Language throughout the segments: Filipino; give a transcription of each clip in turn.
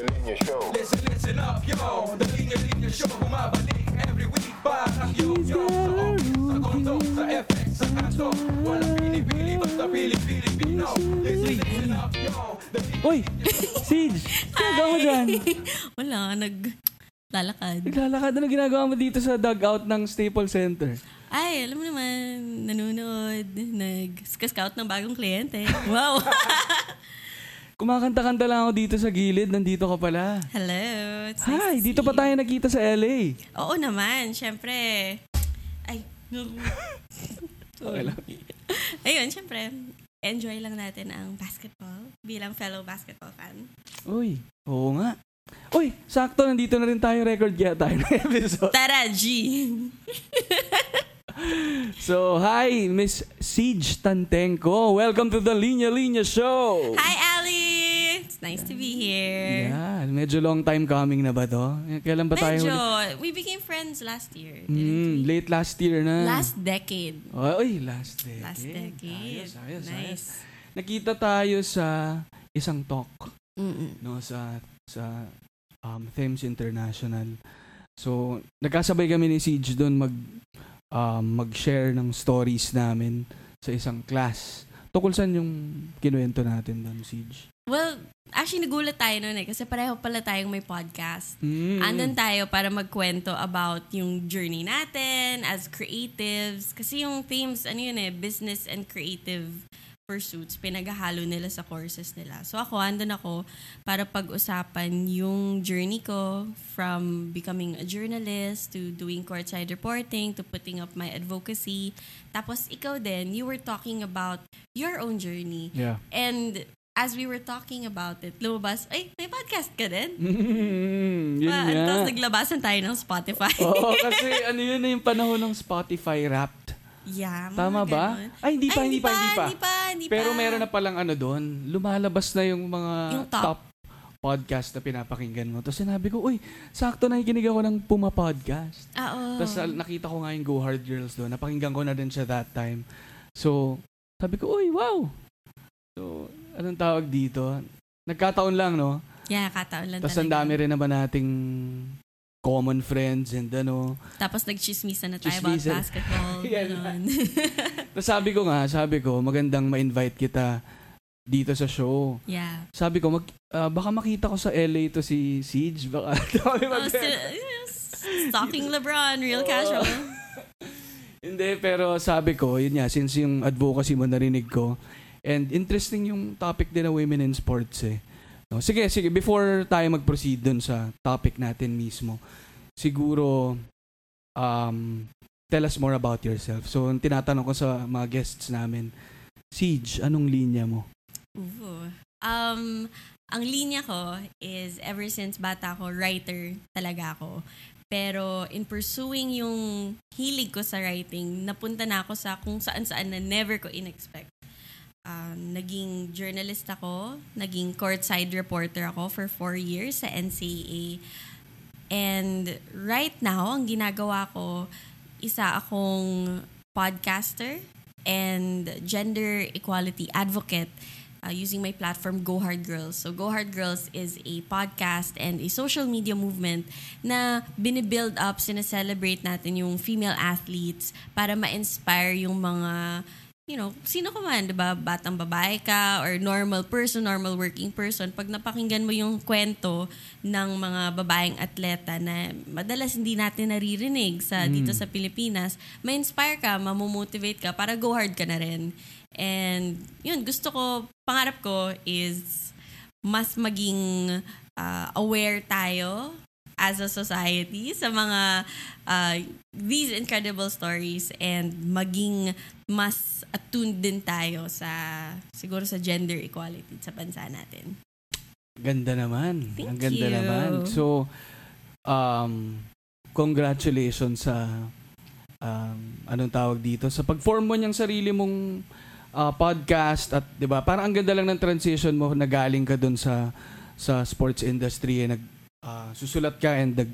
Linya Linya Show. Listen, listen up, yo The Linya Linya Show Bumabalik every week Parang yo-yo Sa off, sa kondo, sa FX, sa kanto Walang pili-pili, basta pili-Pilipino Listen, listen up, yo Uy! Siege! Ginagawa mo dyan? Wala, nag... Lalakad. Naglalakad ano ginagawa mo dito sa dugout ng Staples Center? Ay, alam mo naman, nanonood, nag-scout ng bagong kliyente. Wow! Kumakanta-kanta lang ako dito sa gilid. Nandito ka pala. Hello. It's nice Hi! to Dito pa tayo nakita sa LA. Oo naman, syempre. Ay, Okay lang. ayun, syempre. Enjoy lang natin ang basketball bilang fellow basketball fan. Uy, oo nga. Uy, sakto, nandito na rin tayo record kaya tayo ng episode. Tara, G! So, hi, Miss Siege Tantenko. Welcome to the Linya Linya Show. Hi, Ali! It's nice to be here. Yeah, medyo long time coming na ba to? Kailan ba tayo? Medyo, ulit? we became friends last year, didn't we? late last year na. Last decade. Oh, uy, last decade. Last decade. Ayos, ayos, ayos. nice. Nakita tayo sa isang talk Mm-mm. no sa sa um, Thames International. So, nagkasabay kami ni Siege doon mag um, mag-share ng stories namin sa isang class. Tukol saan yung kinuwento natin doon, Siege? Well, actually nagulat tayo noon eh kasi pareho pala tayong may podcast. Mm. Andun tayo para magkwento about yung journey natin as creatives. Kasi yung themes, ano yun eh, business and creative pursuits, pinaghahalo nila sa courses nila. So ako, andun ako para pag-usapan yung journey ko from becoming a journalist to doing courtside reporting to putting up my advocacy. Tapos ikaw din, you were talking about your own journey. Yeah. And as we were talking about it, lumabas, ay, may podcast ka din? Yun Pa- nga. Tapos naglabasan tayo ng Spotify. Oo, kasi ano yun na yung panahon ng Spotify Wrapped. Yeah, Tama ba? ganun. Ay, hindi pa, Ay, hindi pa, hindi pa. Hindi pa, hindi pa. Pero meron na palang ano doon, lumalabas na yung mga Yung top. podcast na pinapakinggan mo. Tapos sinabi ko, uy, sakto nakikinig ako ng Puma Podcast. Ah, oo. Tapos al- nakita ko nga yung Go Hard Girls doon. Napakinggan ko na din siya that time. So, sabi ko, uy, wow! So, anong tawag dito? Nagkataon lang, no? yeah, kataon lang Tapos ang talaga. dami rin naman nating common friends and ano. Tapos nagchismisan na tayo Chismisan. about basketball. Yan. ganun. Tapos sabi ko nga, sabi ko, magandang ma-invite kita dito sa show. yeah. Sabi ko, mag, ah, baka makita ko sa LA to si Siege. Baka sabi Oh, mag- still, yes, stalking LeBron, real casual. Hindi, pero sabi ko, yun nga, since yung advocacy mo narinig ko, and interesting yung topic din na women in sports eh. No, sige, sige, before tayo mag-proceed dun sa topic natin mismo, siguro, um, tell us more about yourself. So, tinatanong ko sa mga guests namin, Siege, anong linya mo? Ooh. Um, ang linya ko is ever since bata ko, writer talaga ako. Pero in pursuing yung hilig ko sa writing, napunta na ako sa kung saan-saan na never ko in-expect. Um, naging journalist ako, naging courtside reporter ako for four years sa NCAA. And right now, ang ginagawa ko, isa akong podcaster and gender equality advocate uh, using my platform Go Hard Girls. So Go Hard Girls is a podcast and a social media movement na binibuild up, sineselebrate natin yung female athletes para ma-inspire yung mga you know, sino ka man, di ba? Batang babae ka or normal person, normal working person. Pag napakinggan mo yung kwento ng mga babaeng atleta na madalas hindi natin naririnig sa dito sa Pilipinas, ma-inspire ka, mamomotivate ka para go hard ka na rin. And yun, gusto ko, pangarap ko is mas maging uh, aware tayo as a society sa mga uh, these incredible stories and maging mas attuned din tayo sa siguro sa gender equality sa bansa natin. Ganda naman. Thank Ang ganda you. naman. So, um, congratulations sa um, anong tawag dito sa pag-form mo niyang sarili mong uh, podcast at 'di ba? Parang ang ganda lang ng transition mo na galing ka doon sa sa sports industry eh, nag uh, susulat ka and nag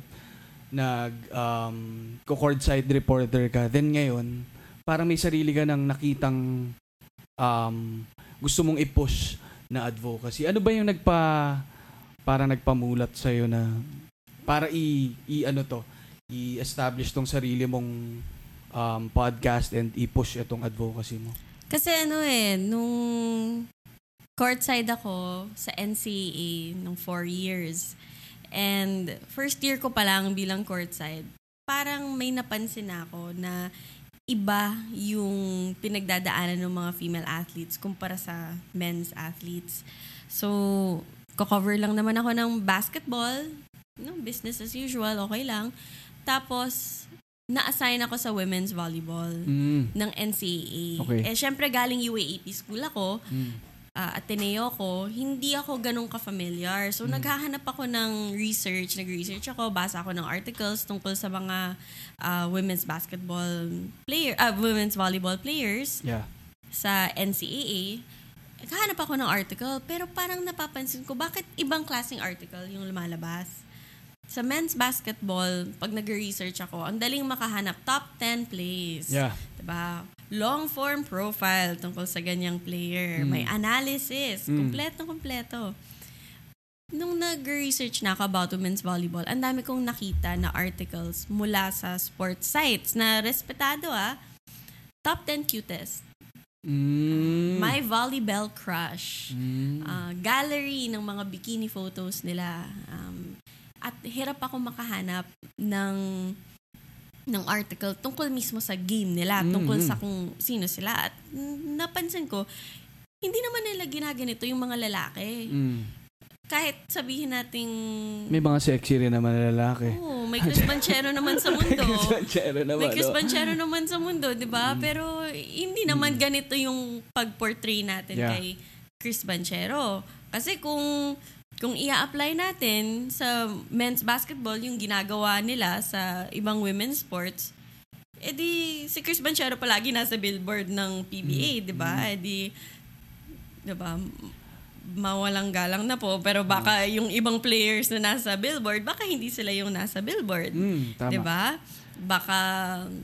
nag um, courtside reporter ka. Then ngayon, parang may sarili ka nang nakitang um, gusto mong i-push na advocacy. Ano ba yung nagpa para nagpamulat sa na para i, i ano to, i-establish tong sarili mong um, podcast and i-push itong advocacy mo? Kasi ano eh, nung courtside ako sa NCAA nung four years. And first year ko pa lang bilang courtside, parang may napansin ako na iba yung pinagdadaanan ng mga female athletes kumpara sa men's athletes. So, ko-cover lang naman ako ng basketball, no, business as usual, okay lang. Tapos, na-assign ako sa women's volleyball Mm. ng NCAA. Okay. Eh, syempre galing UAAP school ako, Mm. Ah, Ateneo ko, hindi ako ganun ka-familiar. So, naghahanap ako ng research. Nag-research ako, basa ako ng articles tungkol sa mga ah, women's basketball player, ah, women's volleyball players Yeah. sa NCAA. Naghahanap ako ng article, pero parang napapansin ko, bakit ibang klaseng article yung lumalabas? Sa men's basketball, pag nag-research ako, ang daling makahanap top 10 plays. Yeah. Diba? Long form profile tungkol sa ganyang player. Mm. May analysis. Mm. Kompleto, kompleto. Nung nag-research na ako about women's volleyball, ang dami kong nakita na articles mula sa sports sites na respetado ah. Top 10 cutest. Mm. My volleyball crush. Mm. Ah, gallery ng mga bikini photos nila. Um, at hirap ako makahanap ng ng article tungkol mismo sa game nila, tungkol Mhm. sa kung sino sila. At mm, napansin ko, hindi naman nila ginaganito yung mga lalaki. Mm. Kahit sabihin nating, May mga sexy rin naman na lalaki. oh, may Chris Banchero naman sa mundo. Chero naman. May Chris no? Banchero naman sa mundo, di ba? Pero hindi naman ganito yung pag-portray natin Yeah. kay Chris Banchero. Kasi kung kung ia-apply natin sa men's basketball yung ginagawa nila sa ibang women's sports, edi si Chris Banchero palagi nasa billboard ng PBA, di ba? Edi, di ba, mawalang galang na po. Pero baka yung ibang players na nasa billboard, baka hindi sila yung nasa billboard. Mm. 'Di ba? Baka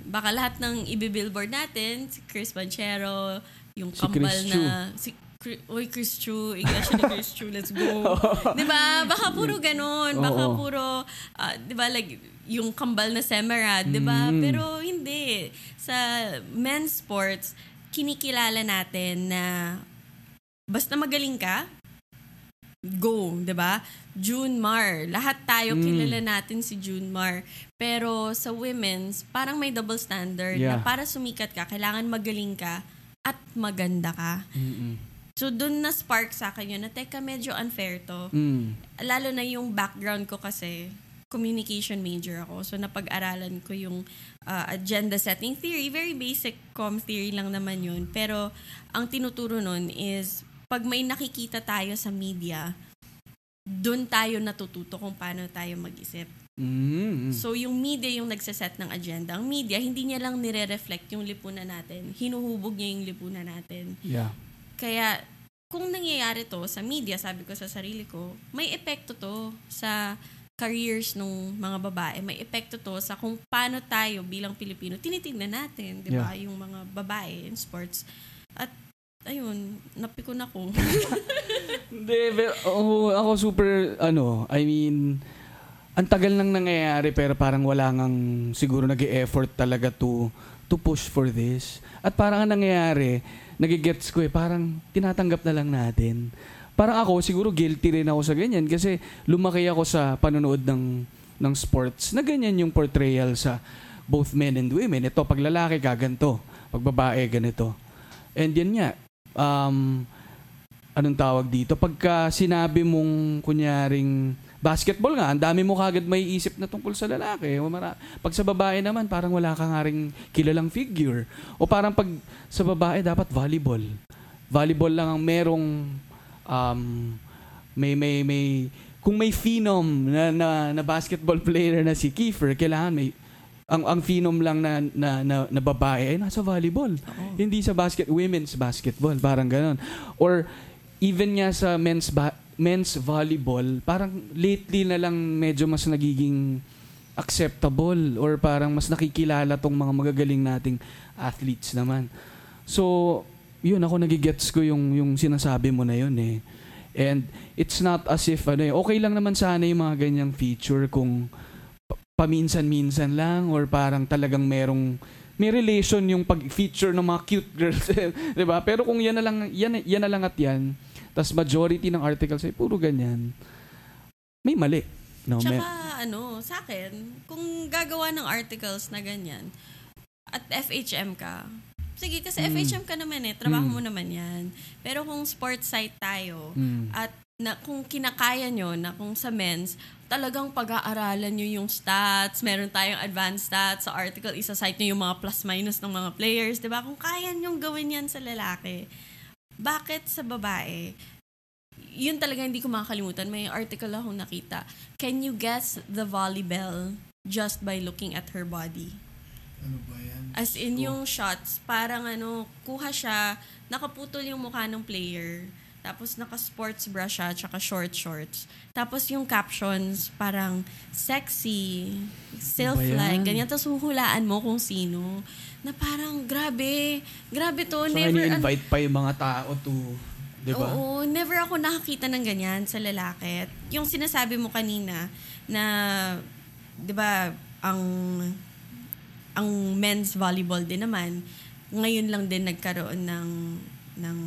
baka lahat ng ibi-billboard natin, si Chris Banchero, yung Si kambal Chris na si Chri- Uy, Chris Chu, iglesia ni Chris Chu, let's go. 'Di ba? Baka puro ganun, baka Oo. puro ah, 'di ba like yung kambal na Semerad, 'di ba? Mm. Pero hindi sa men's sports kinikilala natin na basta magaling ka, go, 'di ba? June Mar. Lahat tayo Mm. kilala natin si June Mar. Pero sa women's, parang may double standard na Yeah. para sumikat ka, kailangan magaling ka at maganda ka. Mm-mm. So doon na spark sa akin yun na teka medyo unfair to. Mm. Lalo na yung background ko kasi communication major ako. So napag-aralan ko yung uh, agenda setting theory. Very basic com theory lang naman yun. Pero ang tinuturo nun is pag may nakikita tayo sa media, doon tayo natututo kung paano tayo mag-isip. Mm. So yung media yung nagsaset ng agenda. Ang media, hindi niya lang nire-reflect yung lipunan natin. Hinuhubog niya yung lipunan natin. Yeah. Kaya, kung nangyayari to sa media, sabi ko sa sarili ko, may epekto to sa careers ng mga babae. May epekto to sa kung paano tayo bilang Pilipino tinitingnan natin, di ba? Yung mga babae in sports. At, ayun, napikon ako. Hindi, pero ako, ako super, ano, I mean, ang tagal nang nangyayari pero parang wala ngang siguro nag effort talaga to to push for this. At parang ang nangyayari, nagigets ko eh, parang tinatanggap na lang natin. Parang ako, siguro guilty rin ako sa ganyan kasi lumaki ako sa panonood ng, ng sports na ganyan yung portrayal sa both men and women. Ito, pag lalaki ka, ganito. Pag babae, ganito. And yan nga, um, anong tawag dito? Pagka sinabi mong kunyaring basketball nga, ang dami mo kagad may isip na tungkol sa lalaki. O mara- pag sa babae naman, parang wala ka nga kilalang figure. O parang pag sa babae, dapat volleyball. Volleyball lang ang merong um, may, may, may, kung may phenom na, na, na basketball player na si Kiefer, kailangan may ang ang phenom lang na na, na, na babae ay nasa volleyball. Hindi sa basket women's basketball, parang ganoon. Or even nga sa men's ba- men's volleyball, parang lately na lang medyo mas nagiging acceptable or parang mas nakikilala tong mga magagaling nating athletes naman. So, yun ako nagigets ko yung yung sinasabi mo na yun eh. And it's not as if ano eh, okay lang naman sana yung mga ganyang feature kung pa- paminsan-minsan lang or parang talagang merong may relation yung pag-feature ng mga cute girls, 'di ba? Pero kung yan na lang yan yan na lang at yan, tas majority ng articles ay puro ganyan. May mali. No, Tsaka may, ano, sa akin, kung gagawa ng articles na ganyan, at FHM ka, sige kasi Mm. FHM ka naman eh, trabaho Mm. mo naman yan. Pero kung sports site tayo, mm, at na, kung kinakaya nyo na kung sa men's, talagang pag-aaralan nyo yung stats, meron tayong advanced stats sa article, isa-cite nyo yung mga plus-minus ng mga players, di ba? Kung kaya nyo gawin yan sa lalaki, bakit sa babae? Yun talaga hindi ko makakalimutan. May article akong nakita. Can you guess the volleyball just by looking at her body? Ano ba yan? As in yung shots, parang ano, kuha siya, nakaputol yung mukha ng player, tapos naka-sports bra siya, tsaka short shorts. Tapos yung captions, parang sexy, self-like, Ano yan? ganyan. Tapos huhulaan mo kung sino. Na parang, grabe, grabe to. so never, invite pa yung mga tao to, 'di ba? Oo, never ako nakakita ng ganyan sa lalaki. At Yung sinasabi mo kanina na 'di ba, ang ang men's volleyball din naman ngayon lang din nagkaroon ng ng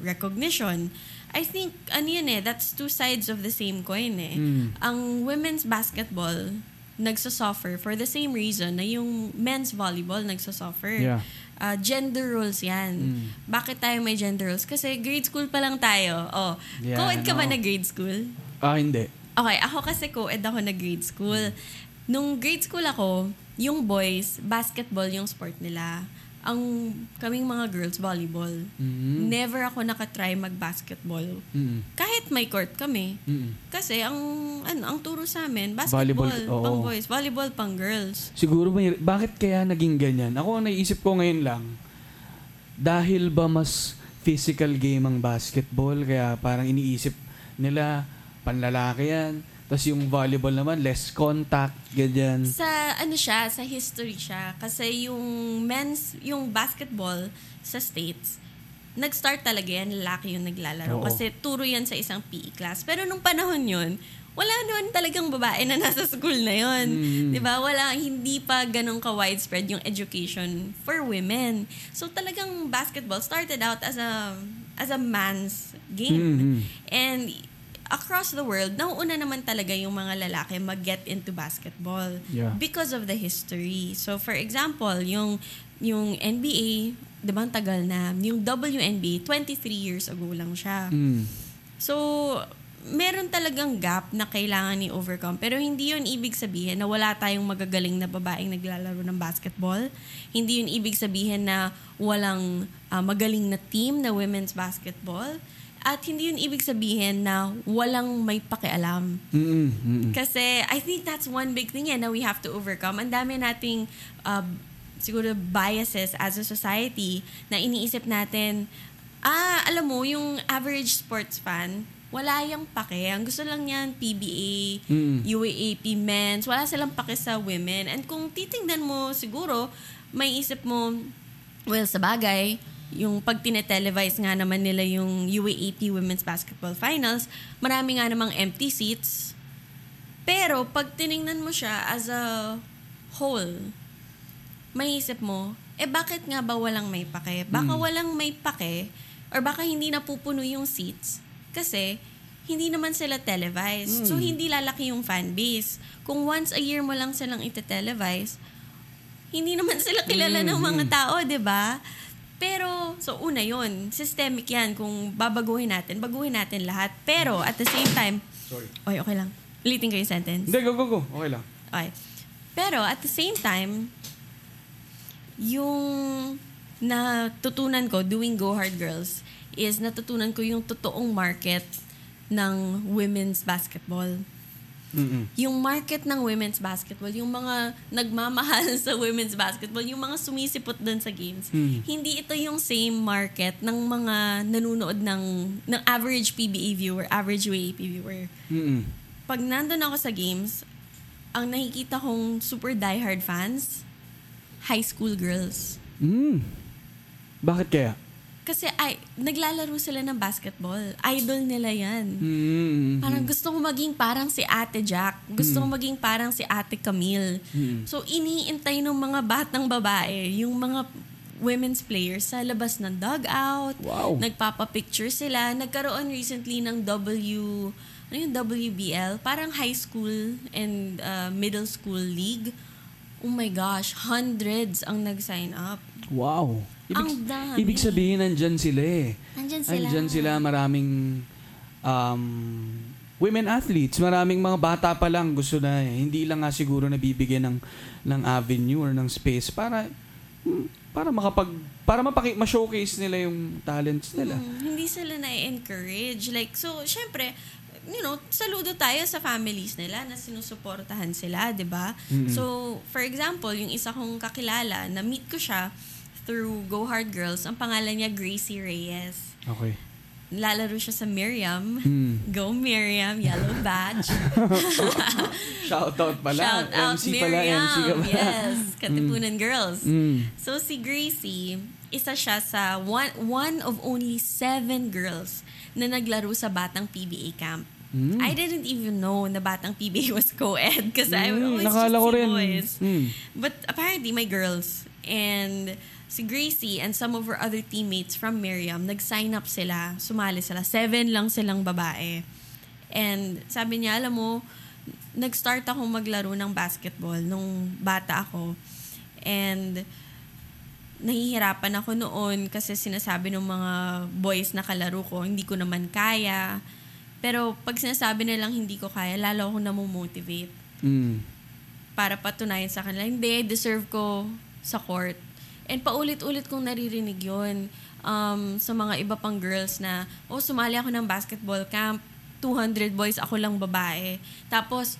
recognition. I think ano yun eh, that's two sides of the same coin eh. Mm. Ang women's basketball nagsasuffer for the same reason na yung men's volleyball nagsasuffer. Yeah. Uh, gender roles yan. Mm. Bakit tayo may gender roles? Kasi grade school pa lang tayo. Oh, Yeah, co-ed ka ba na grade school? Ah, hindi. Okay, ako kasi co-ed ako na grade school. Nung grade school ako, yung boys, basketball yung sport nila. Ang kaming mga girls, volleyball. Mm. Never ako nakatry mag-basketball. Mm. Kahit may court kami. Mm. Kasi ang ano, ang turo sa amin, basketball, Volleyball, oo. pang boys, volleyball pang girls. Siguro may, bakit kaya naging ganyan? Ako ang naisip ko ngayon lang, dahil ba mas physical game ang basketball, kaya parang iniisip nila, panlalaki yan. Tapos yung volleyball naman, less contact, ganyan. Sa ano siya, sa history siya. Kasi yung men's, yung basketball sa States, nag-start talaga yan, lalaki yung naglalaro. Oo. Kasi turo yan sa isang PE class. Pero nung panahon yun, wala naman talagang babae na nasa school na yun. Mm. 'Di ba? Wala, hindi pa ganun ka-widespread yung education for women. So talagang basketball started out as a as a man's game. Mhm. And across the world, nauuna naman talaga yung mga lalaki mag-get into basketball Yeah. because of the history. So for example, yung yung NBA, 'di ba tagal na, yung WNBA 23 years ago lang siya. Mm. So meron talagang gap na kailangan ni overcome. Pero hindi yun ibig sabihin na wala tayong magagaling na babaeng naglalaro ng basketball. Hindi yun ibig sabihin na walang ah, magaling na team na women's basketball. At hindi yun ibig sabihin na walang may pakialam. Mm-mm. Mm-mm. Kasi I think that's one big thing yan na we have to overcome. Ang dami nating uh, siguro biases as a society na iniisip natin, ah, alam mo, yung average sports fan, wala yung pake. Ang gusto lang yan, PBA, Mm. UAAP men's, wala silang pake sa women. And kung titingnan mo, siguro, may isip mo, well, sa bagay, yung pag tinetelevize nga naman nila yung UAAP Women's Basketball Finals, marami nga namang empty seats. Pero pag tiningnan mo siya as a whole, may isip mo, eh bakit nga ba walang may pake? Baka walang may pake or baka hindi napupuno yung seats kasi hindi naman sila televised. So, hindi lalaki yung fan base. Kung once a year mo lang silang ite-televise, hindi naman sila kilala ng mga tao, di ba? Pero, so una yon Systemic yan. Kung babaguhin natin, baguhin natin lahat. Pero, at the same time, Sorry. Oy, okay lang. Ulitin ko yung sentence. Hindi, go, go, go. Okay lang. Okay. Pero at the same time, yung natutunan ko doing Go Hard Girls is natutunan ko yung totoong market ng women's basketball. Mm-mm. Yung market ng women's basketball, yung mga nagmamahal sa women's basketball, yung mga sumisipot dun sa games, Hmm. hindi ito yung same market ng mga nanonood ng, ng average PBA viewer, average UAP viewer Mm-mm. pag nandun ako sa games, ang nakikita kong super diehard fans, high school girls. Mm. Bakit kaya? Kasi ay, naglalaro sila ng basketball. Idol nila yan. Mm. Parang gusto ko maging parang si Ate Jack. Gusto ko maging parang si Ate Camille. Mm. So, iniintay ng mga batang babae, yung mga women's players sa labas ng dugout. Wow. Nagpapapicture sila. Nagkaroon recently ng W... Ano yung WBL? Parang high school and uh, middle school league. Oh my gosh, hundreds ang nag-sign up. Wow. Ibig, Ang dami. ibig sabihin, nandyan sila eh. Nandyan sila. Nandyan sila, maraming um, women athletes. Maraming mga bata pa lang gusto na eh. Hindi lang nga siguro nabibigyan ng, ng avenue or ng space para hmm, para makapag para mapaki ma-showcase nila yung talents nila. Mm, hindi sila na-encourage. Like, so, syempre, you know, saludo tayo sa families nila na sinusuportahan sila, di ba? So, for example, yung isa kong kakilala, na-meet ko siya through Go Hard Girls. Ang pangalan niya Gracie Reyes. Okay. Lalaro siya sa Miriam. Hmm. Go Miriam, Yellow Badge. Shout out pala. Shout out MC pala, Miriam. MC ka pala. Yes, Katipunan Girls. Mm. So si Gracie, isa siya sa one, one of only seven girls na naglaro sa Batang PBA camp. Mm. I didn't even know na Batang PBA was co-ed kasi I Mm, always nakala just see boys. Mm. But apparently, my girls and si Gracie and some of her other teammates from Miriam, nag-sign up sila, sumali sila. Seven lang silang babae. And sabi niya, alam mo, nag-start ako maglaro ng basketball nung bata ako. And nahihirapan ako noon kasi sinasabi ng mga boys na kalaro ko, hindi ko naman kaya. Pero pag sinasabi nilang hindi ko kaya, lalo ako namomotivate Mm. para patunayan sa kanila, hindi, deserve ko sa court. And paulit-ulit kong naririnig yun um, sa mga iba pang girls na, oh, sumali ako ng basketball camp, 200 boys, ako lang babae. Tapos,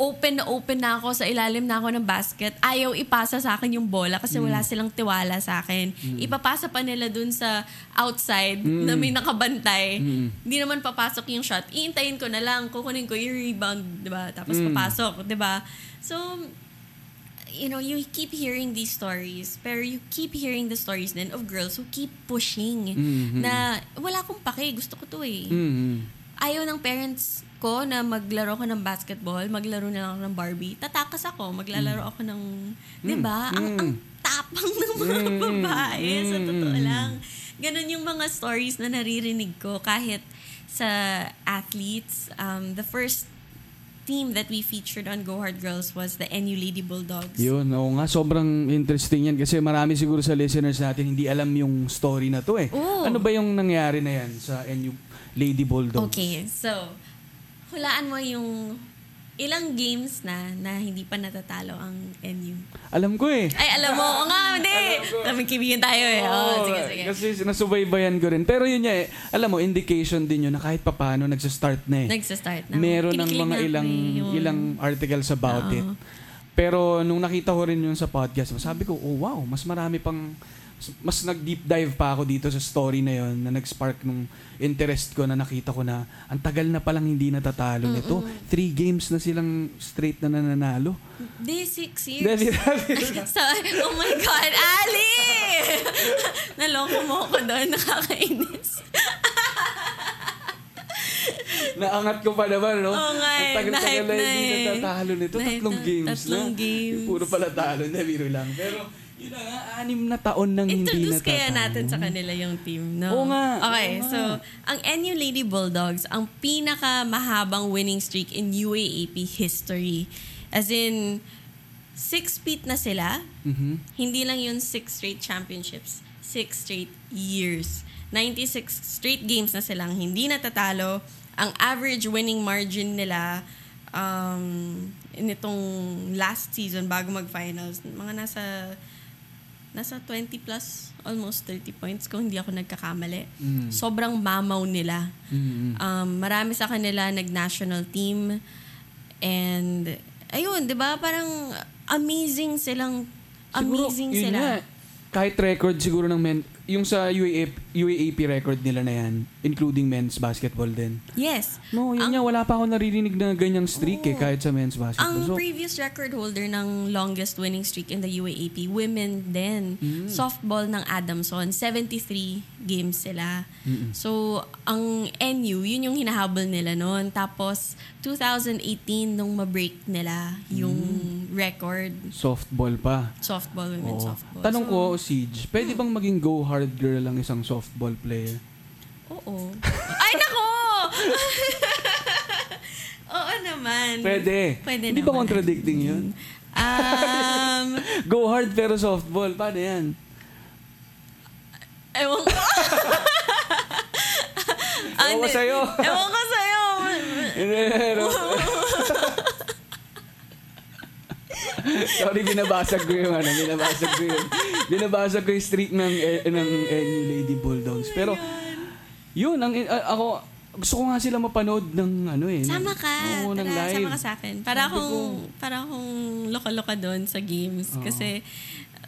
open na open na ako sa ilalim na ako ng basket. Ayaw ipasa sa akin yung bola kasi wala silang tiwala sa akin. Ipapasa pa nila dun sa outside na may nakabantay. Hindi naman papasok yung shot. Iintayin ko na lang. Kukunin ko yung rebound, di ba? Tapos papasok, di ba? So, you know, you keep hearing these stories, pero you keep hearing the stories then of girls who keep pushing Mhm. na wala akong pake, gusto ko to eh. Mm. Ayaw ng parents ko na maglaro ko ng basketball, maglaro na lang ako ng Barbie. Tatakas ako, maglalaro ako ng, 'di ba? Ang, ang tapang ng mga babae, sa totoo lang. Ganun yung mga stories na naririnig ko kahit sa athletes. Um, the first team that we featured on Go Hard Girls was the NU Lady Bulldogs. Yun, oo nga. Sobrang interesting yan kasi marami siguro sa listeners natin hindi alam yung story na to eh. Oo. Ano ba yung nangyari na yan sa NU Lady Bulldogs? Okay, so, hulaan mo yung ilang games na na hindi pa natatalo ang NU. Alam ko eh. Ay, alam mo, o nga, hindi. Kami kaibigan tayo eh. Oh, sige, sige. Kasi nasubaybayan ko rin. Pero yun niya eh, alam mo, indication din yun na kahit papano nagsastart na eh. Nagsa-start na. Meron ng mga ilang eh, yun. ilang articles about Oo. it. Pero nung nakita ko rin yun sa podcast, sabi ko, oh wow, mas marami pang mas nag-deep dive pa ako dito sa story na yon na nag-spark nung interest ko na nakita ko na ang tagal na palang hindi natatalo nito. Three games na silang straight na nananalo. Di, six years. Dali, so, oh my God, Ali! Naloko mo ako doon, nakakainis. Naangat ko pa naman, no? Oo nga Ang eh, tagal-tagal na-hype na na hindi eh. natatalo nito. Tatlong na- games tatlong na. games. Puro pala talo na, biro lang. Pero, yun na nga, anim na taon nang hindi Introduce kaya natin sa kanila yung team, no? Oo nga, Okay, oo nga. so, ang NU Lady Bulldogs, ang pinaka mahabang winning streak in UAAP history. As in, six feet na sila. Mhm. Hindi lang yun six straight championships. Six straight years. 96 straight games na silang hindi natatalo. Ang average winning margin nila um, nitong last season bago mag-finals, mga nasa nasa 20 plus, almost 30 points kung hindi ako nagkakamali. Mm. Sobrang mamaw nila. Mhm. Um, marami sa kanila nag-national team. And, ayun, di ba? Parang amazing silang, Siguro, amazing yun sila. nga, kahit record siguro ng men, yung sa UAP, UAAP record nila na yan, including men's basketball din. Yes. No, yun Ang- nga, wala pa ako naririnig na ganyang streak eh, Oo. kahit sa men's basketball. Ang So, previous record holder ng longest winning streak in the UAAP, women din. Mm. Softball ng Adamson, 73 games sila. Mm-mm. So, ang NU, yun yung hinahabol nila noon. Tapos, 2018, nung ma-break nila yung Mm. record. softball pa. Softball, women's Oo. softball. Tanong So, ko, Siege, pwede bang maging go hard girl ang isang softball player? Oo. Ay, nako! Oo naman. Pwede. Pwede Hindi ba naman. contradicting yun? Um, Go hard pero softball. Paano yan? ewan ko. Ewan ko sa'yo. Ewan ko sa'yo. Pero, Sorry, binabasag ko yung ano, binabasag ko yung, binabasag ko yung streak ng, eh, ng NU Lady Bulldogs. Pero, yun, ang, ah, ako, gusto ko nga sila mapanood ng ano eh. Sama ka. Oo, ng Tara, live. sama ka sa akin. Para Sabi akong, ko- para akong loka-loka doon sa games. Oo. Kasi,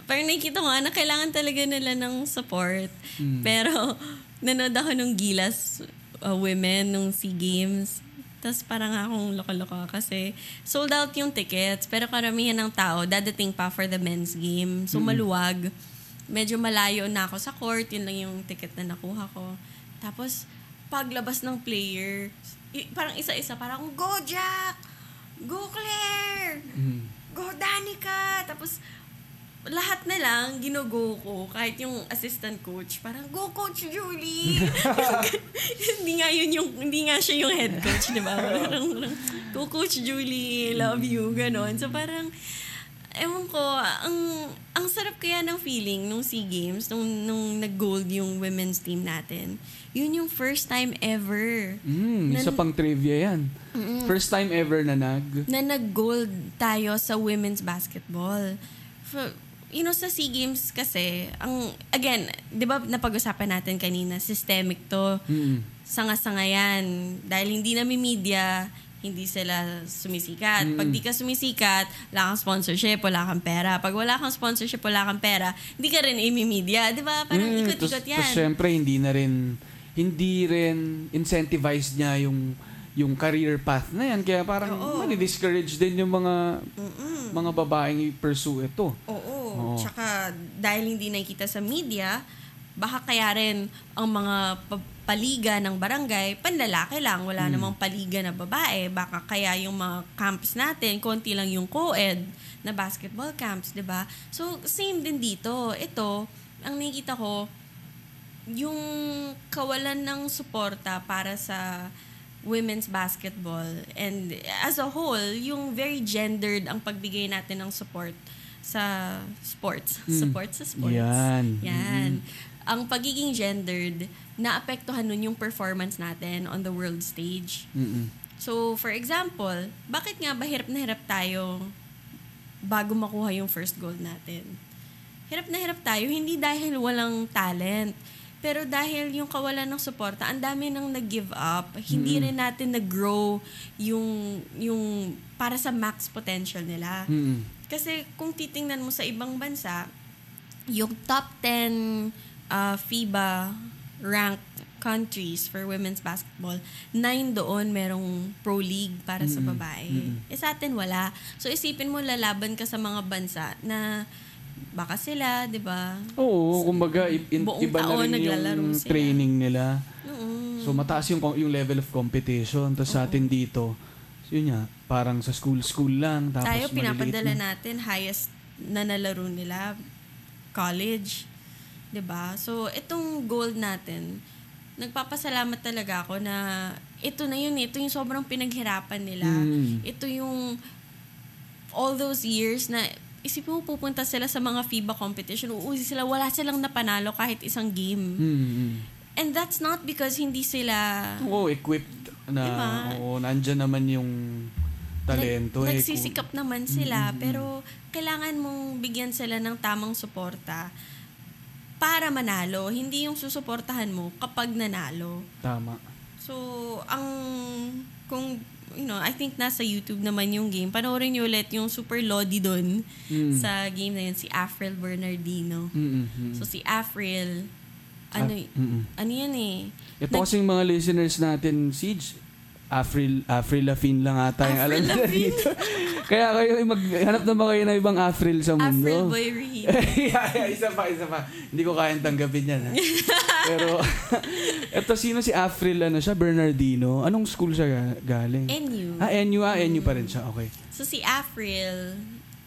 parang nakikita ko na kailangan talaga nila ng support. Mm. Pero, nanood ako nung Gilas uh, Women, nung SEA Games. Tapos parang akong loka-loka kasi sold out yung tickets. Pero karamihan ng tao, dadating pa for the men's game. So, maluwag. Medyo malayo na ako sa court. Yun lang yung ticket na nakuha ko. Tapos, paglabas ng player, parang isa-isa, parang, Go, Jack! Go, Claire! Mm. Go, Danica! Tapos, lahat na lang, ginugo ko. Kahit yung assistant coach, parang, Go, Coach Julie! hindi nga yun yung, hindi nga siya yung head coach, di ba? Parang, parang, Go, Coach Julie, love you, ganon. So, parang, ewan ko, ang, ang sarap kaya ng feeling nung SEA Games, nung, nung nag-gold yung women's team natin. Yun yung first time ever Mm, isa Nan- pang trivia yan. First time ever na nag... na nag-gold tayo sa women's basketball. For, you know, sa SEA Games kasi, ang, again, di ba napag-usapan natin kanina, systemic to. Mm. Sanga-sanga yan. Dahil hindi namin media, hindi sila sumisikat. Pag di ka sumisikat, wala kang sponsorship, wala kang pera. Pag wala kang sponsorship, wala kang pera, hindi ka rin imi-media. Di ba? Parang Mm, ikot-ikot yan. tas syempre, hindi na rin, hindi rin incentivized niya yung yung career path na yan. Kaya parang Oo. mali-discourage din yung mga mga babaeng i-pursue ito. Oo. Oo. Tsaka dahil hindi nakikita sa media, baka kaya rin ang mga pa- paliga ng barangay, panlalaki lang, wala namang paliga na babae. Baka kaya yung mga camps natin, konti lang yung co-ed na basketball camps, 'di ba? So same din dito. Ito, ang nakikita ko yung kawalan ng suporta para sa women's basketball and as a whole, yung very gendered ang pagbigay natin ng support sa sports. Mm. Support sa sports. Yan. Yan. Ang pagiging gendered, naapektuhan nun yung performance natin on the world stage. Mm-mm. So, for example, bakit nga ba hirap na hirap tayo bago makuha yung first gold natin? Hirap na hirap tayo, hindi dahil walang talent, pero dahil yung kawalan ng suporta, ang dami nang nag-give up. Hindi rin natin nag-grow yung, yung para sa max potential nila. Mm-mm. Kasi kung titingnan mo sa ibang bansa, yung top 10 uh, FIBA ranked countries for women's basketball, nine doon merong pro league para sa Mm-mm. babae. Mm-mm. Eh sa atin wala. So isipin mo lalaban ka sa mga bansa na baka sila, 'di ba? Oo, kumbaga i- in- Buong iba na rin yung sila. training nila. Mm. So mataas yung yung level of competition. Tapos sa atin dito, yun nga, parang sa school-school lang. Tapos Tayo pinapadala na. natin highest na nalaro nila college. ba? So itong gold natin, nagpapasalamat talaga ako na ito na yun, ito yung sobrang pinaghirapan nila. Mm. Ito yung all those years na isipin mo pupunta sila sa mga FIBA competition, uuwi sila, wala silang napanalo kahit isang game. Mm-mm. And that's not because hindi sila Oo, equipped na, Diba? oo, nandyan naman yung talento. Nag- eh, nagsisikap naman sila, pero kailangan mong bigyan sila ng tamang suporta para manalo. Hindi yung susuportahan mo kapag nanalo. Kung, tama. So, ang kung you know, I think nasa YouTube naman yung game. Panoorin niyo ulit yung super lodi doon Mm. sa game na yun, si Afril Bernardino. Mm-mm. So si Afril, ano, Ah, mm-mm. ano yan eh. Ito Nag- kasing mga listeners natin, Siege, Afril, Afril Lafin lang ata yung alam Avril nila Lavigne. dito. Kaya kayo, maghanap naman kayo ng ibang Afril sa mundo. Afril Boy yeah, yeah, isa pa, isa pa. Hindi ko kayang tanggapin yan. Ha? Pero, eto sino si Afril, ano siya? Bernardino. Anong school siya ga- galing? NU. ah, NU, ah, NU pa rin siya. Okay. So si Afril,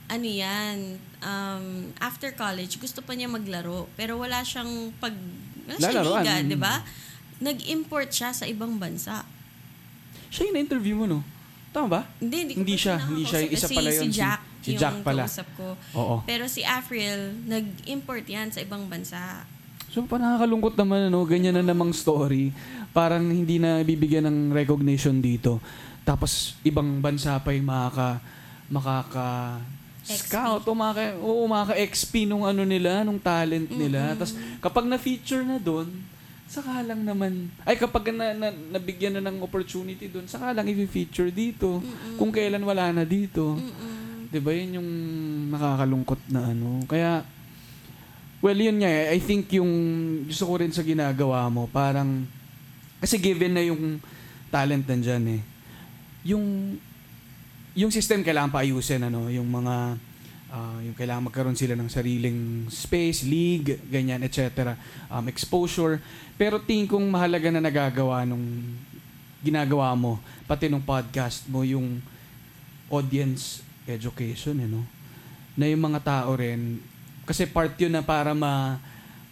ano yan, um, after college, gusto pa niya maglaro. Pero wala siyang pag... Siyang Lalaroan. liga, di ba? Nag-import siya sa ibang bansa. Siya yung na-interview mo, no? Tama ba? Hindi, hindi, ko Hindi siya, hindi siya. Isa Si- pala yun, Si si- Jack, si yung Jack pala. kausap ko. Oo. Pero si Afril, nag-import yan sa ibang bansa. So, pa nakakalungkot naman, ano, ganyan na namang story. Parang hindi na bibigyan ng recognition dito. Tapos, ibang bansa pa yung makaka, makaka, scout o maka, oo, maka-XP nung ano nila, nung talent nila. Tapos, kapag na-feature na doon, saka lang naman, ay kapag na, na, nabigyan na ng opportunity doon, saka lang i-feature dito. Kung kailan wala na dito. Mm-mm. 'Di ba yun yung nakakalungkot na ano. Kaya well yun nga eh. I think yung gusto ko rin sa ginagawa mo parang kasi given na yung talent nandiyan eh. Yung yung system kailangan pa ayusin ano, yung mga ah, yung kailangan magkaroon sila ng sariling space, league, ganyan, etc. Um, exposure. Pero tingin kong mahalaga na nagagawa nung ginagawa mo, pati nung podcast mo, yung audience education, eh, no? Na yung mga tao rin, kasi part yun na para ma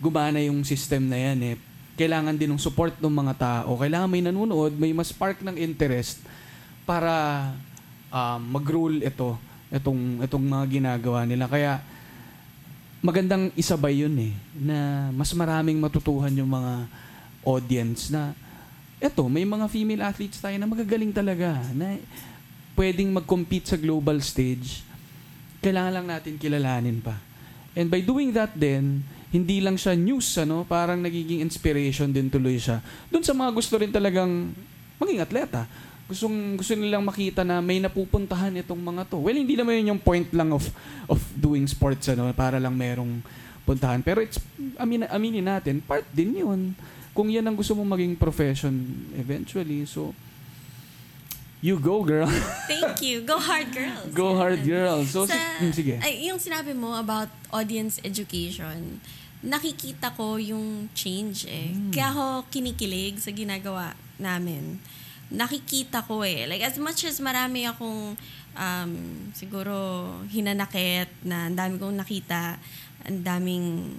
gumana yung system na yan eh. Kailangan din ng support ng mga tao. Kailangan may nanonood, may mas spark ng interest para um, mag-rule ito, itong, itong mga ginagawa nila. Kaya magandang isabay yun eh, na mas maraming matutuhan yung mga audience na eto, may mga female athletes tayo na magagaling talaga, na pwedeng mag-compete sa global stage, kailangan lang natin kilalanin pa. And by doing that then, hindi lang siya news, ano, parang nagiging inspiration din tuloy siya. Doon sa mga gusto rin talagang maging atleta. Gustong, gusto nilang makita na may napupuntahan itong mga to. Well, hindi naman yun yung point lang of of doing sports, ano, para lang merong puntahan. Pero it's, amin, aminin natin, part din yun. Kung yan ang gusto mong maging profession eventually. So, you go, girl. Thank you. Go hard, girls. go hard, girl. So, Sa, si- mm, sige. Ay, yung sinabi mo about audience education, nakikita ko yung change eh. Hmm. Kaya ako kinikilig sa ginagawa namin. Nakikita ko eh. Like, as much as marami akong um, siguro hinanakit na ang dami kong nakita, ang daming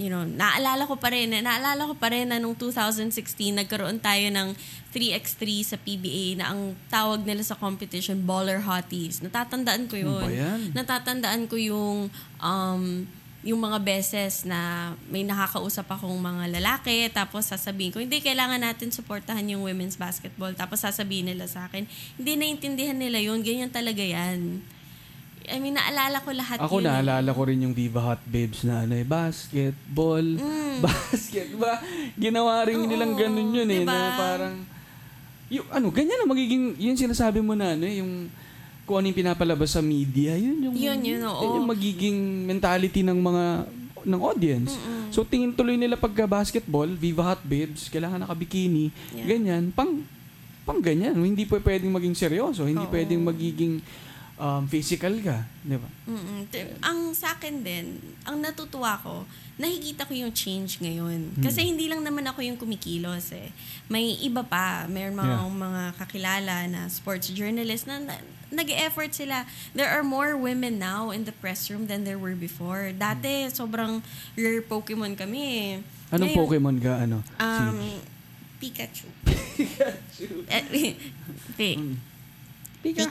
you know, naalala ko pa rin, eh, naalala ko pa rin na nung 2016, nagkaroon tayo ng 3x3 sa PBA na ang tawag nila sa competition, baller hotties. Natatandaan ko yun. Ano yan? Natatandaan ko yung um, yung mga beses na may nakakausap akong mga lalaki tapos sasabihin ko, hindi, kailangan natin suportahan yung women's basketball. Tapos sasabihin nila sa akin, hindi naintindihan nila yun, ganyan talaga yan. I mean, naalala ko lahat Ako yun. eh. naalala ko rin yung Viva Hot Babes na ano eh, basketball, basket, ba? Ginawa rin Mm. Oo, nilang ganun yun eh, diba? na parang, yung, ano, ganyan na magiging, yun sinasabi mo na, ano eh, yung, kung ano yung pinapalabas sa media, yun yung, Yun, yun, oo. yung magiging mentality ng mga, ng audience. So, tingin tuloy nila pagka basketball, Viva Hot Babes, kailangan nakabikini, Yeah. ganyan, pang, pang ganyan. Hindi po pwedeng maging seryoso, hindi Oo. pwedeng magiging um, physical ka, di ba? Mm-mm. Ang sa akin din, ang natutuwa ko, nakikita ko yung change ngayon. Hmm. Kasi hindi lang naman ako yung kumikilos eh. May iba pa. Mayroon mga, Yeah. mga kakilala na sports journalist na, na nag-effort sila. There are more women now in the press room than there were before. Dati, sobrang rare Pokemon kami eh. Anong Ngayon, Pokemon ka, ano? Um, si- Pikachu. Eh, Pi- Hmm. Pika.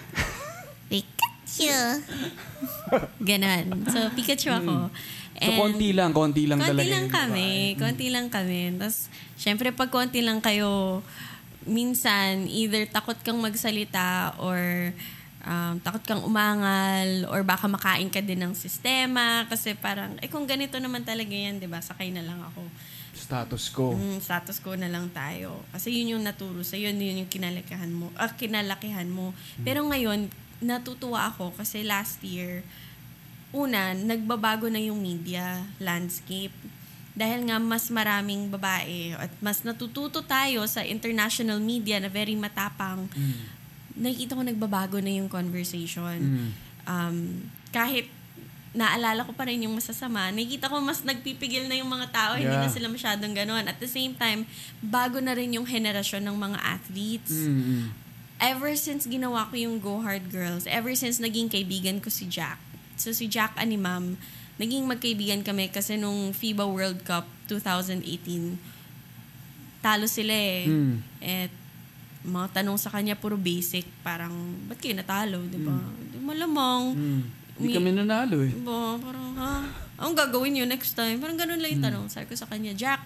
Pikachu. Ganon. So, Pikachu ako. Hmm. so, konti lang, konti lang konti talaga. lang yun, kami. di ba? Konti lang kami. Tapos, syempre, pag konti lang kayo, minsan, either takot kang magsalita or um, takot kang umangal or baka makain ka din ng sistema kasi parang, eh kung ganito naman talaga yan, di ba, sakay na lang ako. Status ko. Mm, status quo na lang tayo. Kasi yun yung naturo sa yun, yun yung kinalakihan mo. Ah, kinalakihan mo. Pero ngayon, natutuwa ako kasi last year, una, nagbabago na yung media landscape. Dahil nga mas maraming babae at mas natututo tayo sa international media na very matapang, nakikita ko nagbabago na yung conversation. Mm. Um, kahit naalala ko pa rin yung masasama, nakikita ko mas nagpipigil na yung mga tao, hindi Yeah. na sila masyadong gano'n. At the same time, bago na rin yung henerasyon ng mga athletes. Mm. Ever since ginawa ko yung Go Hard Girls, ever since naging kaibigan ko si Jack. So si Jack Animam, naging magkaibigan kami kasi nung FIBA World Cup 2018, talo sila eh. Mm. At mga tanong sa kanya puro basic, parang, ba't kayo natalo, di ba? Di Malamang, Mm. Hindi kami nanalo eh. Ba, parang, ha? Anong gagawin nyo next time? Parang ganun lang yung tanong. Sabi ko sa kanya, Jack,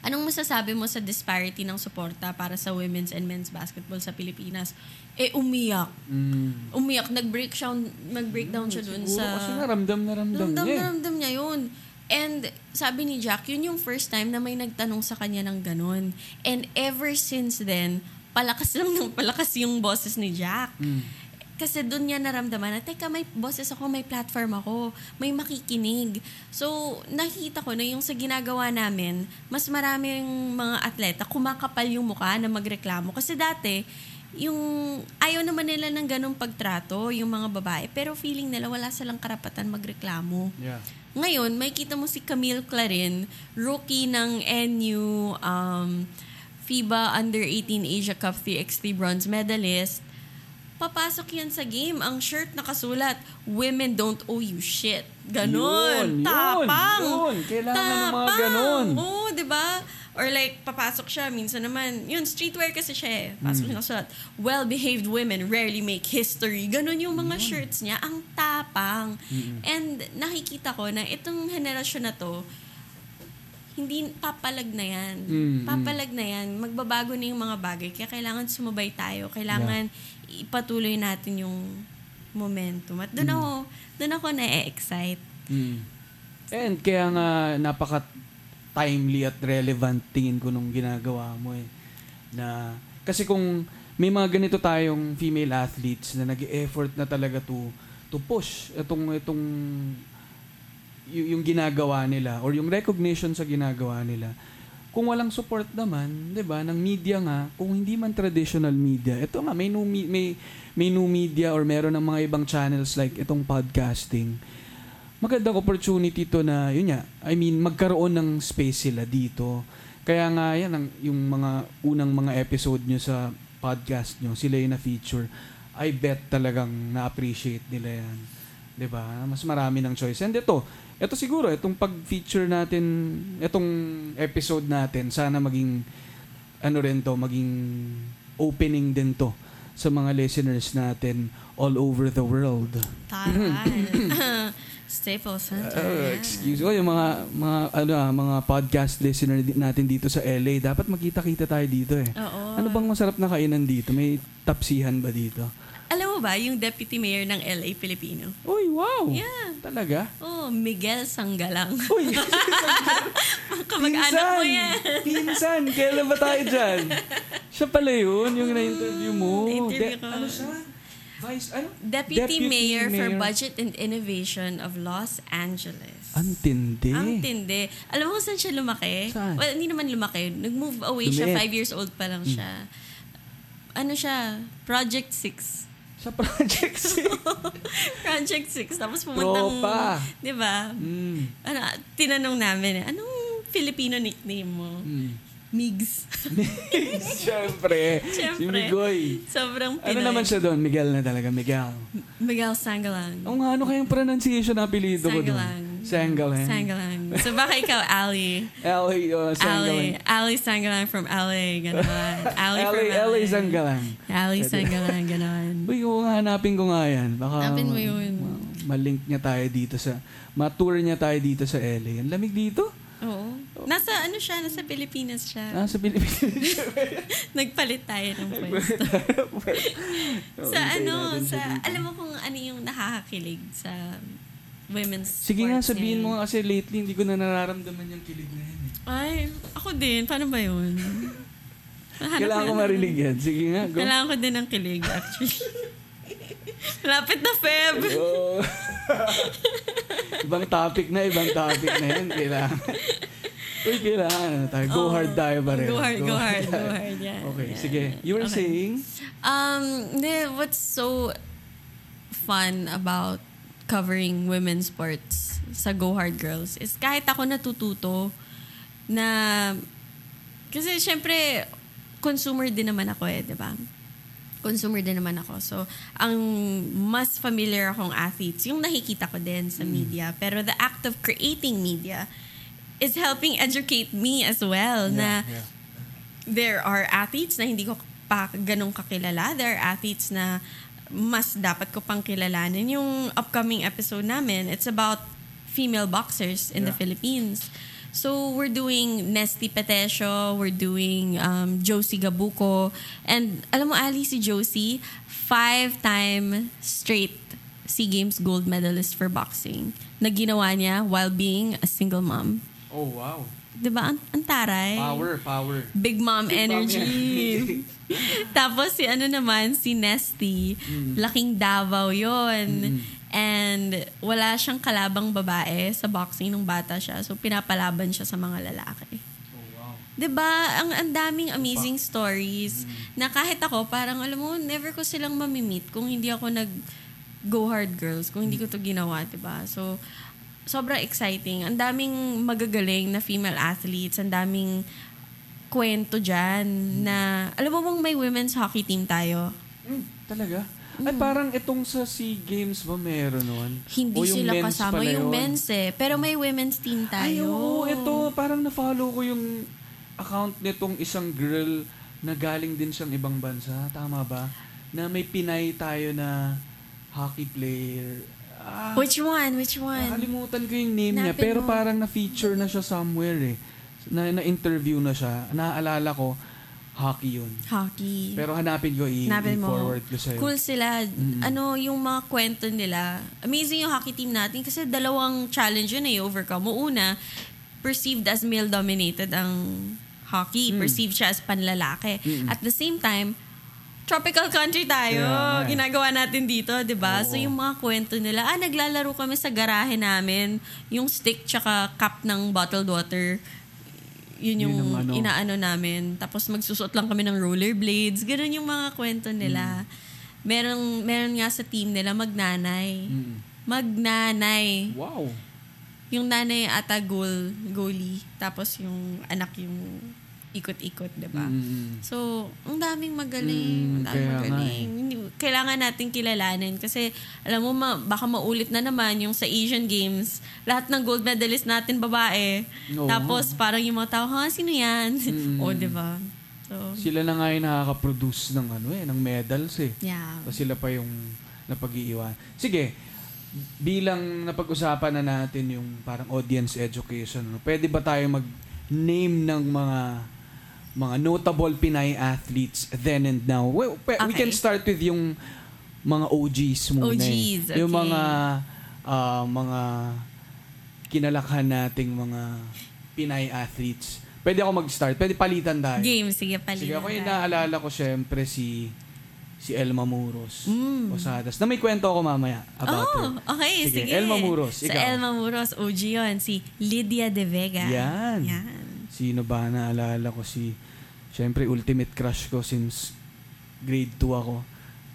anong masasabi mo sa disparity ng suporta para sa women's and men's basketball sa Pilipinas? Eh, umiyak. Mm. Umiyak. Nag-break siya, mag-breakdown siya dun Siguro sa... kasi naramdam na ramdam Ramdam niya. na eh. ramdam niya yun. And sabi ni Jack, yun yung first time na may nagtanong sa kanya ng ganun. And ever since then, palakas lang ng palakas yung boses ni Jack. Mm. Kasi doon niya naramdaman na, teka, may boses ako, may platform ako, may makikinig. So, nakikita ko na yung sa ginagawa namin, mas maraming mga atleta kumakapal yung mukha na magreklamo. Kasi dati, yung ayaw naman nila ng ganong pagtrato, yung mga babae, pero feeling nila wala silang karapatan magreklamo. Yeah. Ngayon, may kita mo si Camille Clarin, rookie ng NU um, FIBA Under-18 Asia Cup 3x3 bronze medalist. Papasok yan sa game. Ang shirt nakasulat, Women don't owe you shit. Ganon. Yun, yun, Tapang. yun. Kailangan ng mga Tapang. ganon. Oo, di ba? Or like, papasok siya, minsan naman, yun, streetwear kasi siya eh. Pasok Mm. siya nakasulat, well-behaved women rarely make history. Ganon yung mga shirts niya. Ang tapang. And nakikita ko na itong henerasyon na to, hindi papalag na yan. Mm, Papalag na yan. Magbabago na yung mga bagay. Kaya kailangan sumabay tayo. Kailangan ipatuloy natin yung momentum. At doon ako, doon ako na-excite. Mm. And kaya nga napaka timely at relevant tingin ko nung ginagawa mo eh. Na kasi kung may mga ganito tayong female athletes na nag-effort na talaga to to push itong itong y- yung ginagawa nila or yung recognition sa ginagawa nila. Kung walang support naman, 'di ba, ng media nga, kung hindi man traditional media, ito nga may new may may new media or meron ng mga ibang channels like itong podcasting magandang opportunity to na, yun nga, I mean, magkaroon ng space sila dito. Kaya nga, yan, ang, yung mga unang mga episode nyo sa podcast nyo, sila yung na-feature. I bet talagang na-appreciate nila yan. 'Di ba Mas marami ng choice. And ito, ito siguro, itong pag-feature natin, itong episode natin, sana maging, ano rin to, maging opening din to sa mga listeners natin all over the world. Taral. Staples Center. Oh, yan. excuse ko yung mga mga ano ah, mga podcast listener natin dito sa LA. Dapat magkita-kita tayo dito eh. Oo. Ano bang masarap na kainan dito? May tapsihan ba dito? Alam mo ba, yung deputy mayor ng LA Filipino? Uy, wow. Yeah. Talaga? Oh, Miguel Sanggalang. Uy, Kamag-anak mo yan. Pinsan, kailan ba tayo dyan? Siya pala yun, yung na-interview mo. Na-interview De- ko. ano siya? Vice, ano? Deputy, Mayor, for Mayor. Budget and Innovation of Los Angeles. Ang tindi. Ang tindi. Alam mo kung saan siya lumaki? Saan? Well, hindi naman lumaki. Nag-move away siya. Lumiit. Five years old pa lang siya. Ano siya? Project 6. Sa Project 6. Project 6. Tapos pumuntang... Tropa. Di ba? mm. Ano, tinanong namin, anong Filipino nickname mo? Mm. Migs. Siyempre. Si Siyempre. Migoy. Sobrang Ano Pinoy. naman siya doon? Miguel na talaga. Miguel. Miguel Sangalang. O nga, ano kayang pronunciation ng apelido ko doon? Sangalang. Sangalang. Sangalang. So baka ikaw, Ali. Ali, uh, Ali. Sangalang. Ali Sangalang from LA. Ganon. Ali from Ali, LA. Ali Sangalang. Ali Sangalang. Ganon. Uy, kung hanapin ko nga yan. Baka Hanapin mo yun. ma- malink niya tayo dito sa, ma-tour niya tayo dito sa LA. Ang lamig dito. Oo. Nasa ano siya? Nasa Pilipinas siya. Ah, sa Pilipinas. Nagpalit tayo ng pwesto. sa ano, siya sa, alam mo kung ano yung nakakakilig sa women's Sige nga, sports sabihin ngayon. mo nga kasi lately hindi ko na nararamdaman yung kilig na yan. Eh. Ay, ako din. Paano ba yun? Kailangan ko nga marinig yan. Sige nga, go. Kailangan ko din ng kilig, actually. Malapit na Feb. Oo. ibang topic na, ibang topic na yan. Kailangan. Uy, kailangan. ano tayo. Go Oo. hard tayo ba rin? Go hard, go hard, go hard. Yeah, Okay, yeah. sige. You were Okay. saying? Um, what's so fun about covering women's sports sa Go Hard Girls is kahit ako natututo na kasi syempre consumer din naman ako eh, 'di ba? Consumer din naman ako. So, ang mas familiar akong athletes, yung nakikita ko din sa media. Pero the act of creating media is helping educate me as well na Yeah, yeah. there are athletes na hindi ko pa ganun kakilala. There are athletes na mas dapat ko pang kilalanin. Yung upcoming episode namin, it's about female boxers in the Yeah. Philippines. So we're doing Nesty Petesio, we're doing um, Josie Gabuco, and alam mo Ali, si Josie, five-time straight SEA Games gold medalist for boxing na ginawa niya while being a single mom. Oh, wow. 'Di ba? Ang, ang taray. Power, power. Big mom Big mom energy. Tapos si ano naman, si Nesty, laking Davao yon And wala siyang kalabang babae sa boxing nung bata siya. So pinapalaban siya sa mga lalaki. Oh, wow. 'Di ba? Ang ang daming amazing stories na kahit ako parang alam mo, never ko silang mamimit kung hindi ako nag go hard girls, kung hindi ko to ginawa, 'di ba? So sobrang exciting. Ang daming magagaling na female athletes, ang daming kwento dyan na, alam mo bang may women's hockey team tayo? Mm, talaga? Ay, parang itong sa SEA Games ba meron nun? Hindi O yung sila men's kasama pala yung yun? men's eh. Pero may women's team tayo. Ay, oo, ito, parang na-follow ko yung account nitong isang girl na galing din siyang ibang bansa. Tama ba? Na may Pinay tayo na hockey player. Ah, Which one? Which one? Nakalimutan ko yung name niya. Hanapin Pero mo. parang na-feature na siya somewhere eh. Na, na-interview na siya. Naaalala ko, hockey yun. Hockey. Pero hanapin ko, i- Hanapin mo. i-forward ko sa'yo. Cool sila. Ano, yung mga kwento nila. Amazing yung hockey team natin kasi dalawang challenge yun eh, overcome. Mo una, perceived as male-dominated ang hockey. Mm. Perceived siya as panlalaki. At the same time, tropical country tayo. Eh. Ginagawa natin dito, di ba? So yung mga kwento nila, ah, naglalaro kami sa garahe namin. Yung stick tsaka cup ng bottled water, yun yung Yun ang ano. inaano namin. Tapos magsusot lang kami ng rollerblades. Ganun yung mga kwento nila. Meron, meron nga sa team nila magnanay. Mm. Magnanay. Wow. Yung nanay ata goal, goalie. Tapos yung anak yung ikot-ikot, di ba? Mm. So, ang daming magaling. Mm, ang daming kaya magaling. Hindi- Kailangan natin kilalanin kasi alam mo, ma, baka maulit na naman yung sa Asian Games. Lahat ng gold medalist natin babae. Oo. Tapos parang yung mga tao, ha, sino yan? Mm. o, di ba? So, Sila na nga yung nakaka-produce ng ano eh, ng medals eh. yeah. Tapos sila pa yung napag-iiwan. Sige, bilang napag-usapan na natin yung parang audience education, no? pwede ba tayo mag-name ng mga mga notable Pinay athletes then and now? Pe- we Okay. can start with yung mga OGs muna. eh. OGs, Yung okay. mga ah, mga kinalakhan nating mga Pinay athletes. Pwede ako mag-start. Pwede palitan tayo. Game, sige, palitan. Sige, ako yung naalala ko syempre si si Elma Muros. Mm. Posadas. Na may kwento ako mamaya about Oh, her. okay, sige. Sige, Elma Muros, Sa ikaw. Elma Muros, OG yun. Si Lydia De Vega. Yan. Yan. Sino ba naalala ko si syempre ultimate crush ko since grade 2 ako.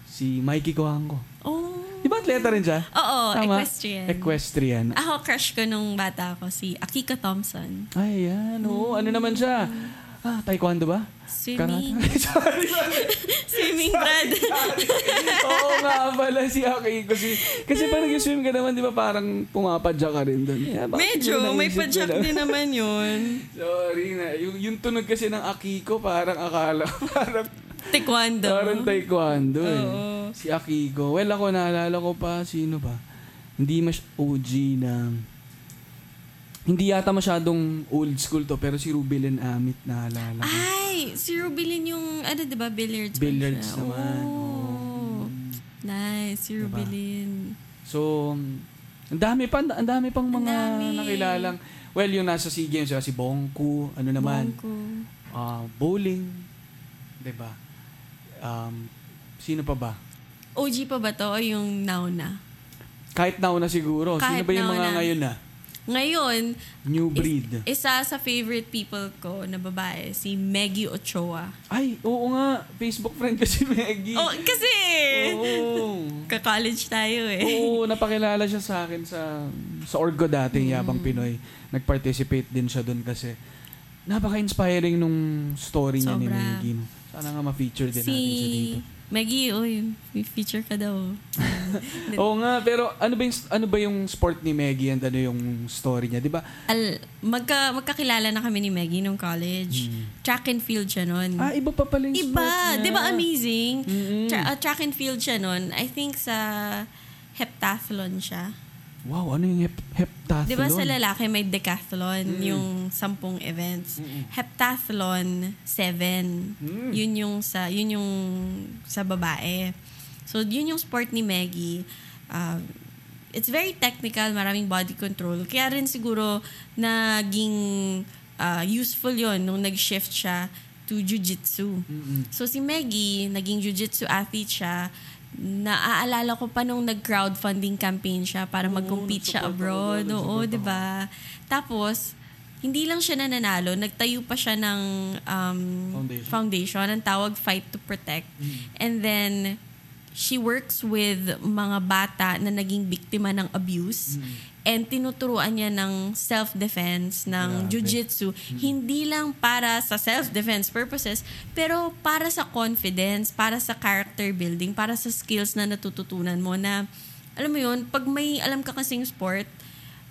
Si Mikey Coango. Oh. Di ba atleta rin siya? Oo, Tama? equestrian. Equestrian. Ako, crush ko nung bata ako, si Akiko Thompson. Ay, yan. Oo, ano naman siya? Ah, taekwondo ba? Swimming. Karate? sorry, sorry. Swimming, Brad. Oo nga pala si Akiko. Si, kasi parang yung swim ka naman, di ba parang pumapadya ka rin doon. Yeah, Medyo, ko may ko padyak din naman yun. Sorry na. Yung, yung tunog kasi ng Akiko, parang akala, parang, Taekwondo. parang taekwondo eh. Oo. Si Akiko. Well, ako naalala ko pa, sino ba? Hindi mas OG na, hindi yata masyadong old school to, pero si Rubilin Amit naalala ko. Ay, si Rubilin yung, ano, di ba, billiards? Billiards siya. naman. Oh. Nice, si Diba? Rubilin. So, Ang dami pa, ang dami pang Ang mga dami. nakilalang. Well, yung nasa SEA Games, si Bongku, ano naman, Bongko. ah, bowling, 'di ba? Um, sino pa ba? OG pa ba to o yung now na? Kahit nauna siguro. sino Kahit ba yung mga nauna. ngayon na? Ngayon, New is- breed. isa sa favorite people ko na babae, si Maggie Ochoa. Ay, oo nga. Facebook friend ko si Maggie. Oh, kasi Oo. ka-college tayo eh. Oo, napakilala siya sa akin sa sa Orgo dati, Mm. Yabang Pinoy. Nag-participate din siya doon kasi napaka-inspiring nung story niya ni Sobra. Maggie. Sana nga ma-feature din si natin siya dito. Maggie, oy, may feature ka daw. Oo nga, pero ano ba yung ano ba yung sport ni Maggie and ano yung story niya, 'di ba? Al, magka, magkakilala na kami ni Maggie nung college. Track and field siya nun. Ah, iba pa pala yung sport Iba, di ba amazing? Mm-mm. Tra- uh, track and field siya nun. I think sa heptathlon siya. Wow, ano yung hep heptathlon? Di ba sa lalaki may decathlon, Mm. yung sampung events. Mm-mm. Heptathlon, seven. Mm. Yun yung sa yun yung sa babae. So yun yung sport ni Maggie. Uh, it's very technical, maraming body control. Kaya rin siguro naging uh, useful yon nung nag-shift siya to jiu-jitsu. Mm-mm. So si Maggie, naging jiu-jitsu athlete siya. Naaalala ko pa nung nag-crowdfunding campaign siya para Oo, mag-compete siya nag-support abroad. ako, Oo, di ba? Tapos, hindi lang siya nananalo, nagtayo pa siya ng um, Foundation. foundation, ang tawag Fight to Protect. Mm. And then, she works with mga bata na naging biktima ng abuse and tinuturuan niya ng self-defense, ng jiu-jitsu. Hindi lang para sa self-defense purposes, pero para sa confidence, para sa character building, para sa skills na natututunan mo na, alam mo yun, pag may alam ka kasing sport,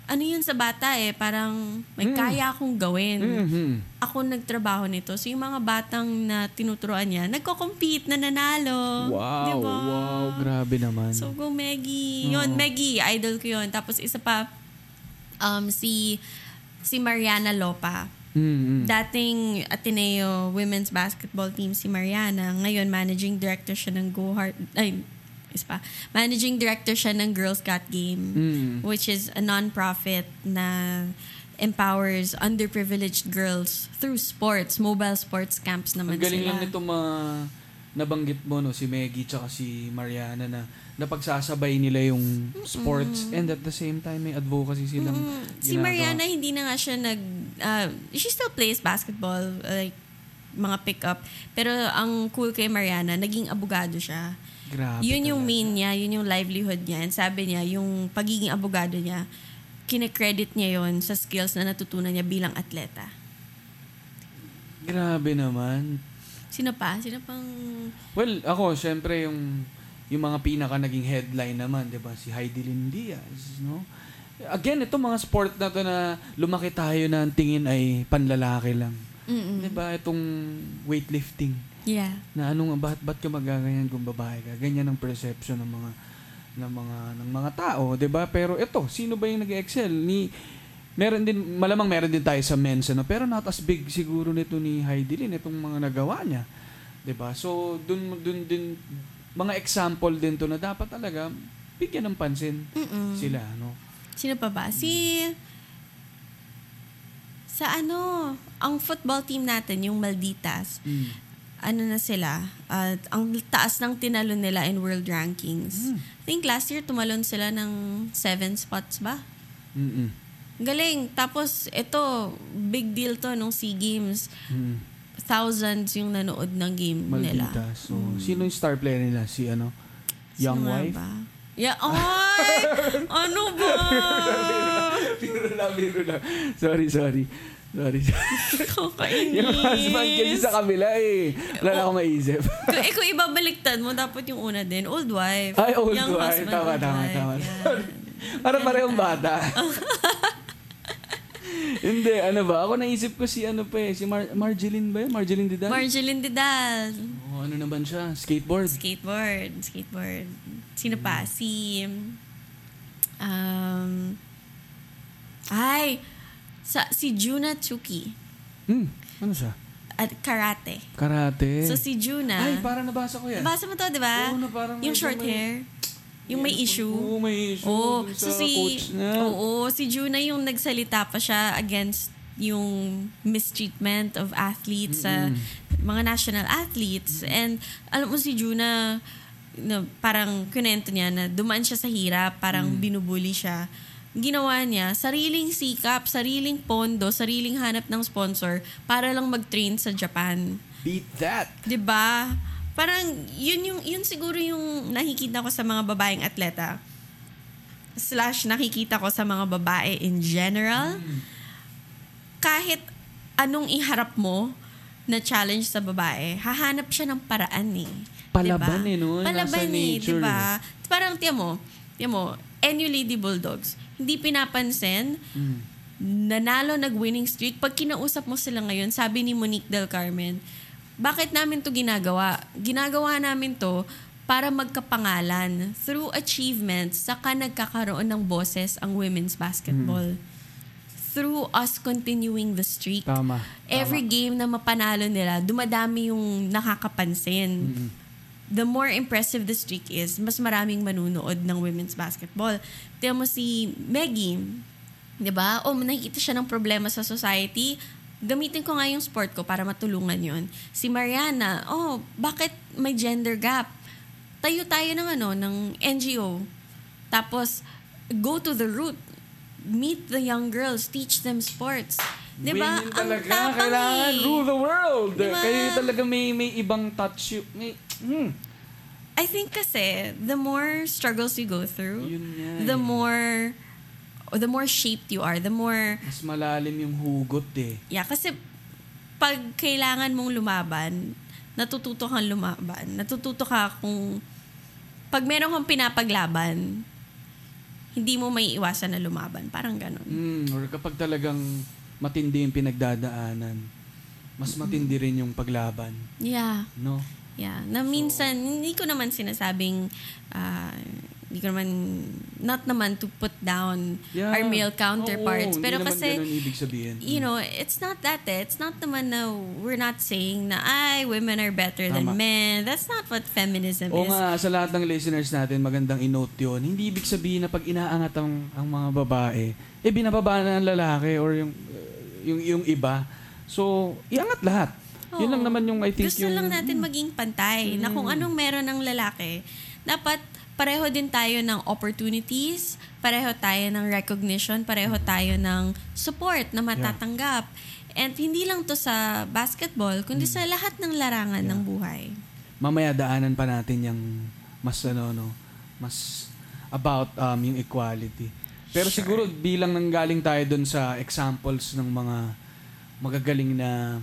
ano yun sa bata eh, parang may Mm. kaya akong gawin Mhm. ako nagtrabaho nito. So, yung mga batang na tinuturuan niya, nagko-compete, nananalo. Wow, Diba? wow, grabe naman. So, go Maggie. Yun, Maggie, idol ko yun. Tapos, isa pa, um, si si Mariana Lopa. Mm-mm. Dating Ateneo women's basketball team si Mariana. Ngayon, managing director siya ng Go Heart. Ay, isa pa. Managing director siya ng Girls Got Game Mm. which is a non-profit na empowers underprivileged girls through sports, mobile sports camps naman Ang galing sila. lang nito mga nabanggit mo no si Maggie tsaka si Mariana na napagsasabay nila yung sports and at the same time may advocacy silang Mm, si. Mariana hindi na nga siya nag uh, she still plays basketball like mga pick-up pero ang cool kay Mariana naging abogado siya Grabe yun yung main niya yun yung livelihood niya and sabi niya yung pagiging abogado niya kine-credit niya yon sa skills na natutunan niya bilang atleta Grabe naman. sino pa? sino pang Well, ako syempre yung yung mga pinaka naging headline naman, 'di ba? Si Heidi Lynn Diaz, no? Again, ito mga sport na to na lumaki tayo na ang tingin ay panlalaki lang. Mm-mm. 'Di ba? Itong weightlifting. Yeah. Na ano nga ba't ba't ka magaganyan kung babae ka? Ganyan ang perception ng mga ng mga ng mga tao 'di ba? Pero ito sino ba yung nag-excel? Ni meron din malamang meron din tayo sa men's ano? Pero not as big siguro nito ni Heidi Lin itong mga nagawa niya 'di ba? So dun dun din mga example din to na dapat talaga bigyan ng pansin Mm-mm. sila no Sino pa ba? Si... Sa ano, ang football team natin, yung Malditas, mm. Ano na sila, at ang taas ng tinalon nila in world rankings. Mm. I think last year tumalon sila ng seven spots ba? Mm-mm. Galing. Tapos, ito, big deal to nung SEA Games. Mm. Thousands yung nanood ng game nila. Maldita so sino yung star player nila si ano Young Sino Wife Ba? Yeah, ay! ano ba? biro lang, biro lang. Sorry, sorry. Sorry. Kakainis. yung husband kasi sa kabila eh. Wala na akong maisip. kung, eh, kung ibabaliktad mo, dapat yung una din, old wife. Ay, old Young wife. husband, Tama, old tama, wife. tama. Sorry. Para parehong bata. Hindi, ano ba? Ako naisip ko si ano pa eh. Si Mar- Marjeline ba yun? Marjeline Didal? Marjeline Didal. oh, ano naman siya? Skateboard. Skateboard. Skateboard. Sino pa? Si... Um, ay! Sa, si Juna Tsuki. Hmm, ano siya? At karate. Karate. So si Juna... Ay, parang nabasa ko yan. Nabasa mo to, di ba? Oo, na parang yung short may- hair. Yung may issue. Oo, may issue. Oo, so si, coach na. oo, si Juna yung nagsalita pa siya against yung mistreatment of athletes sa mga national athletes. And alam mo si Juna, na, parang kunento niya na dumaan siya sa hirap, parang binubuli siya. Ginawa niya, sariling sikap, sariling pondo, sariling hanap ng sponsor para lang mag-train sa Japan. Beat that. 'Di ba? Parang yun yung yun siguro yung nakikita ko sa mga babaeng atleta. Slash nakikita ko sa mga babae in general. Kahit anong iharap mo na challenge sa babae, hahanap siya ng paraan eh. Palaban Diba? eh, no? Nasa Palaban eh, nature di ba? Parang tiyan mo, tiyan mo, NU Lady Bulldogs, hindi pinapansin, Mm. nanalo nag-winning streak. Pag kinausap mo sila ngayon, sabi ni Monique Del Carmen, bakit namin to ginagawa? Ginagawa namin to para magkapangalan. Through achievements, saka nagkakaroon ng boses ang women's basketball. Through us continuing the streak. Tama. Every game na mapanalo nila, dumadami yung nakakapansin. The more impressive the streak is, mas maraming manunood ng women's basketball. Tiyan mo si Maggie, di ba? O nakikita siya ng problema sa society, gamitin ko nga yung sport ko para matulungan yon. Si Mariana, oh, bakit may gender gap? Tayo tayo ng ano, ng NGO. Tapos, go to the root. Meet the young girls, teach them sports. Di ba? Ang talaga, tapang kailangan eh. rule the world. Diba? Kayo talaga may may ibang touch. May, hmm. I think kasi, the more struggles you go through, Yun nga the eh. more, or the more shaped you are, the more, Mas malalim yung hugot eh. yeah, kasi pag kailangan mong lumaban, natututo kang lumaban. Natututo ka kung, pag meron kang pinapaglaban, hindi mo may iwasan na lumaban. Parang ganun. Mm, or kapag talagang matindi yung pinagdadaanan, mas matindi rin yung paglaban. Yeah. No? Yeah. Na minsan, hindi ko naman sinasabing, ah, hindi ko naman, not naman to put down Yeah. our male counterparts. Oo, pero kasi, ibig sabihin. you know, it's not that eh. It's not naman na we're not saying na, ay, women are better Tama. than men. That's not what feminism Oo is. nga, sa lahat ng listeners natin, magandang i-note yun. Hindi ibig sabihin na pag inaangat ang, ang mga babae, eh binababa na ng lalaki or yung, uh, yung, yung iba. So, iangat lahat. Yun Oo. lang naman yung I think Gusto yung... lang natin maging pantay na kung anong meron ng lalaki, dapat pareho din tayo ng opportunities, pareho tayo ng recognition, pareho tayo ng support na matatanggap. And hindi lang to sa basketball, kundi sa lahat ng larangan ng buhay. mamaya daanan pa natin yung mas ano no mas about um, yung equality pero siguro bilang nanggaling tayo doon sa examples ng mga magagaling na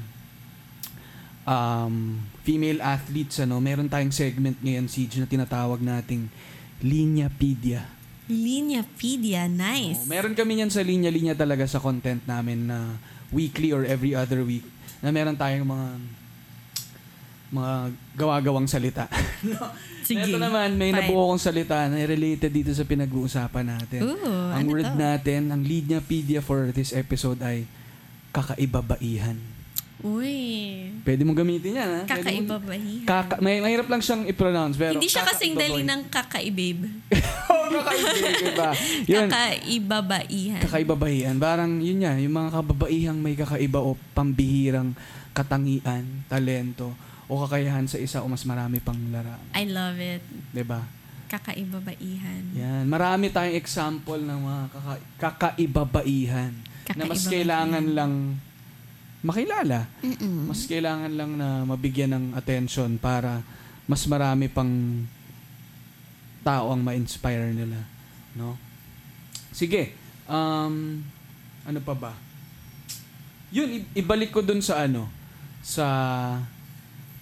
um, female athletes ano meron tayong segment ngayon Siege na tinatawag nating Linyapedia Linyapedia, nice. Oh, meron kami yan sa linya-linya talaga sa content namin na weekly or every other week na meron tayong mga mga gawa-gawang salita. Sige. Ito naman, may Fine. nabuo kong salita na related dito sa pinag-uusapan natin. Ooh, ang ano word to? natin, ang Linyapedia for this episode ay kakaibabaihan. Uy. Pwede mong gamitin yan, ha? Pwede Kakaiba mong- ba yan? Kaka, may, mahirap lang siyang i-pronounce, pero Hindi siya kasing dali ng kakaibabe. Oo, kakaibabain ba? Yun. Kakaibabaihan. Kakaibabahian. Parang yun yan, yung mga kababaihang may kakaiba o pambihirang katangian, talento, o kakayahan sa isa o mas marami pang lara. I love it. ba? Kakaibabaihan. Yan. Marami tayong example ng mga kaka- kakaibabaihan na mas Kakaibabaihan. kailangan lang makilala. Mm-mm. Mas kailangan lang na mabigyan ng attention para mas marami pang tao ang ma-inspire nila. No? Sige. Um, ano pa ba? Yun, ibalik ko dun sa ano, sa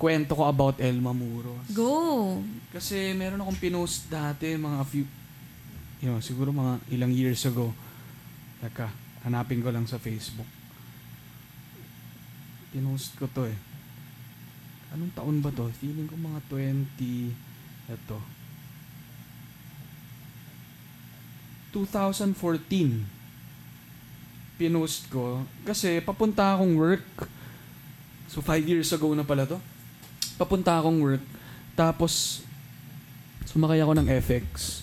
kwento ko about Elma Muros. Go. Kasi meron akong pinost dati, mga few, yun, siguro mga ilang years ago. Teka, hanapin ko lang sa Facebook. Pinost ko to eh. Anong taon ba to? Feeling ko mga 20, eto. 2014. Pinost ko. Kasi papunta akong work. So, five years ago na pala to. Papunta akong work. Tapos, sumakay ako ng FX.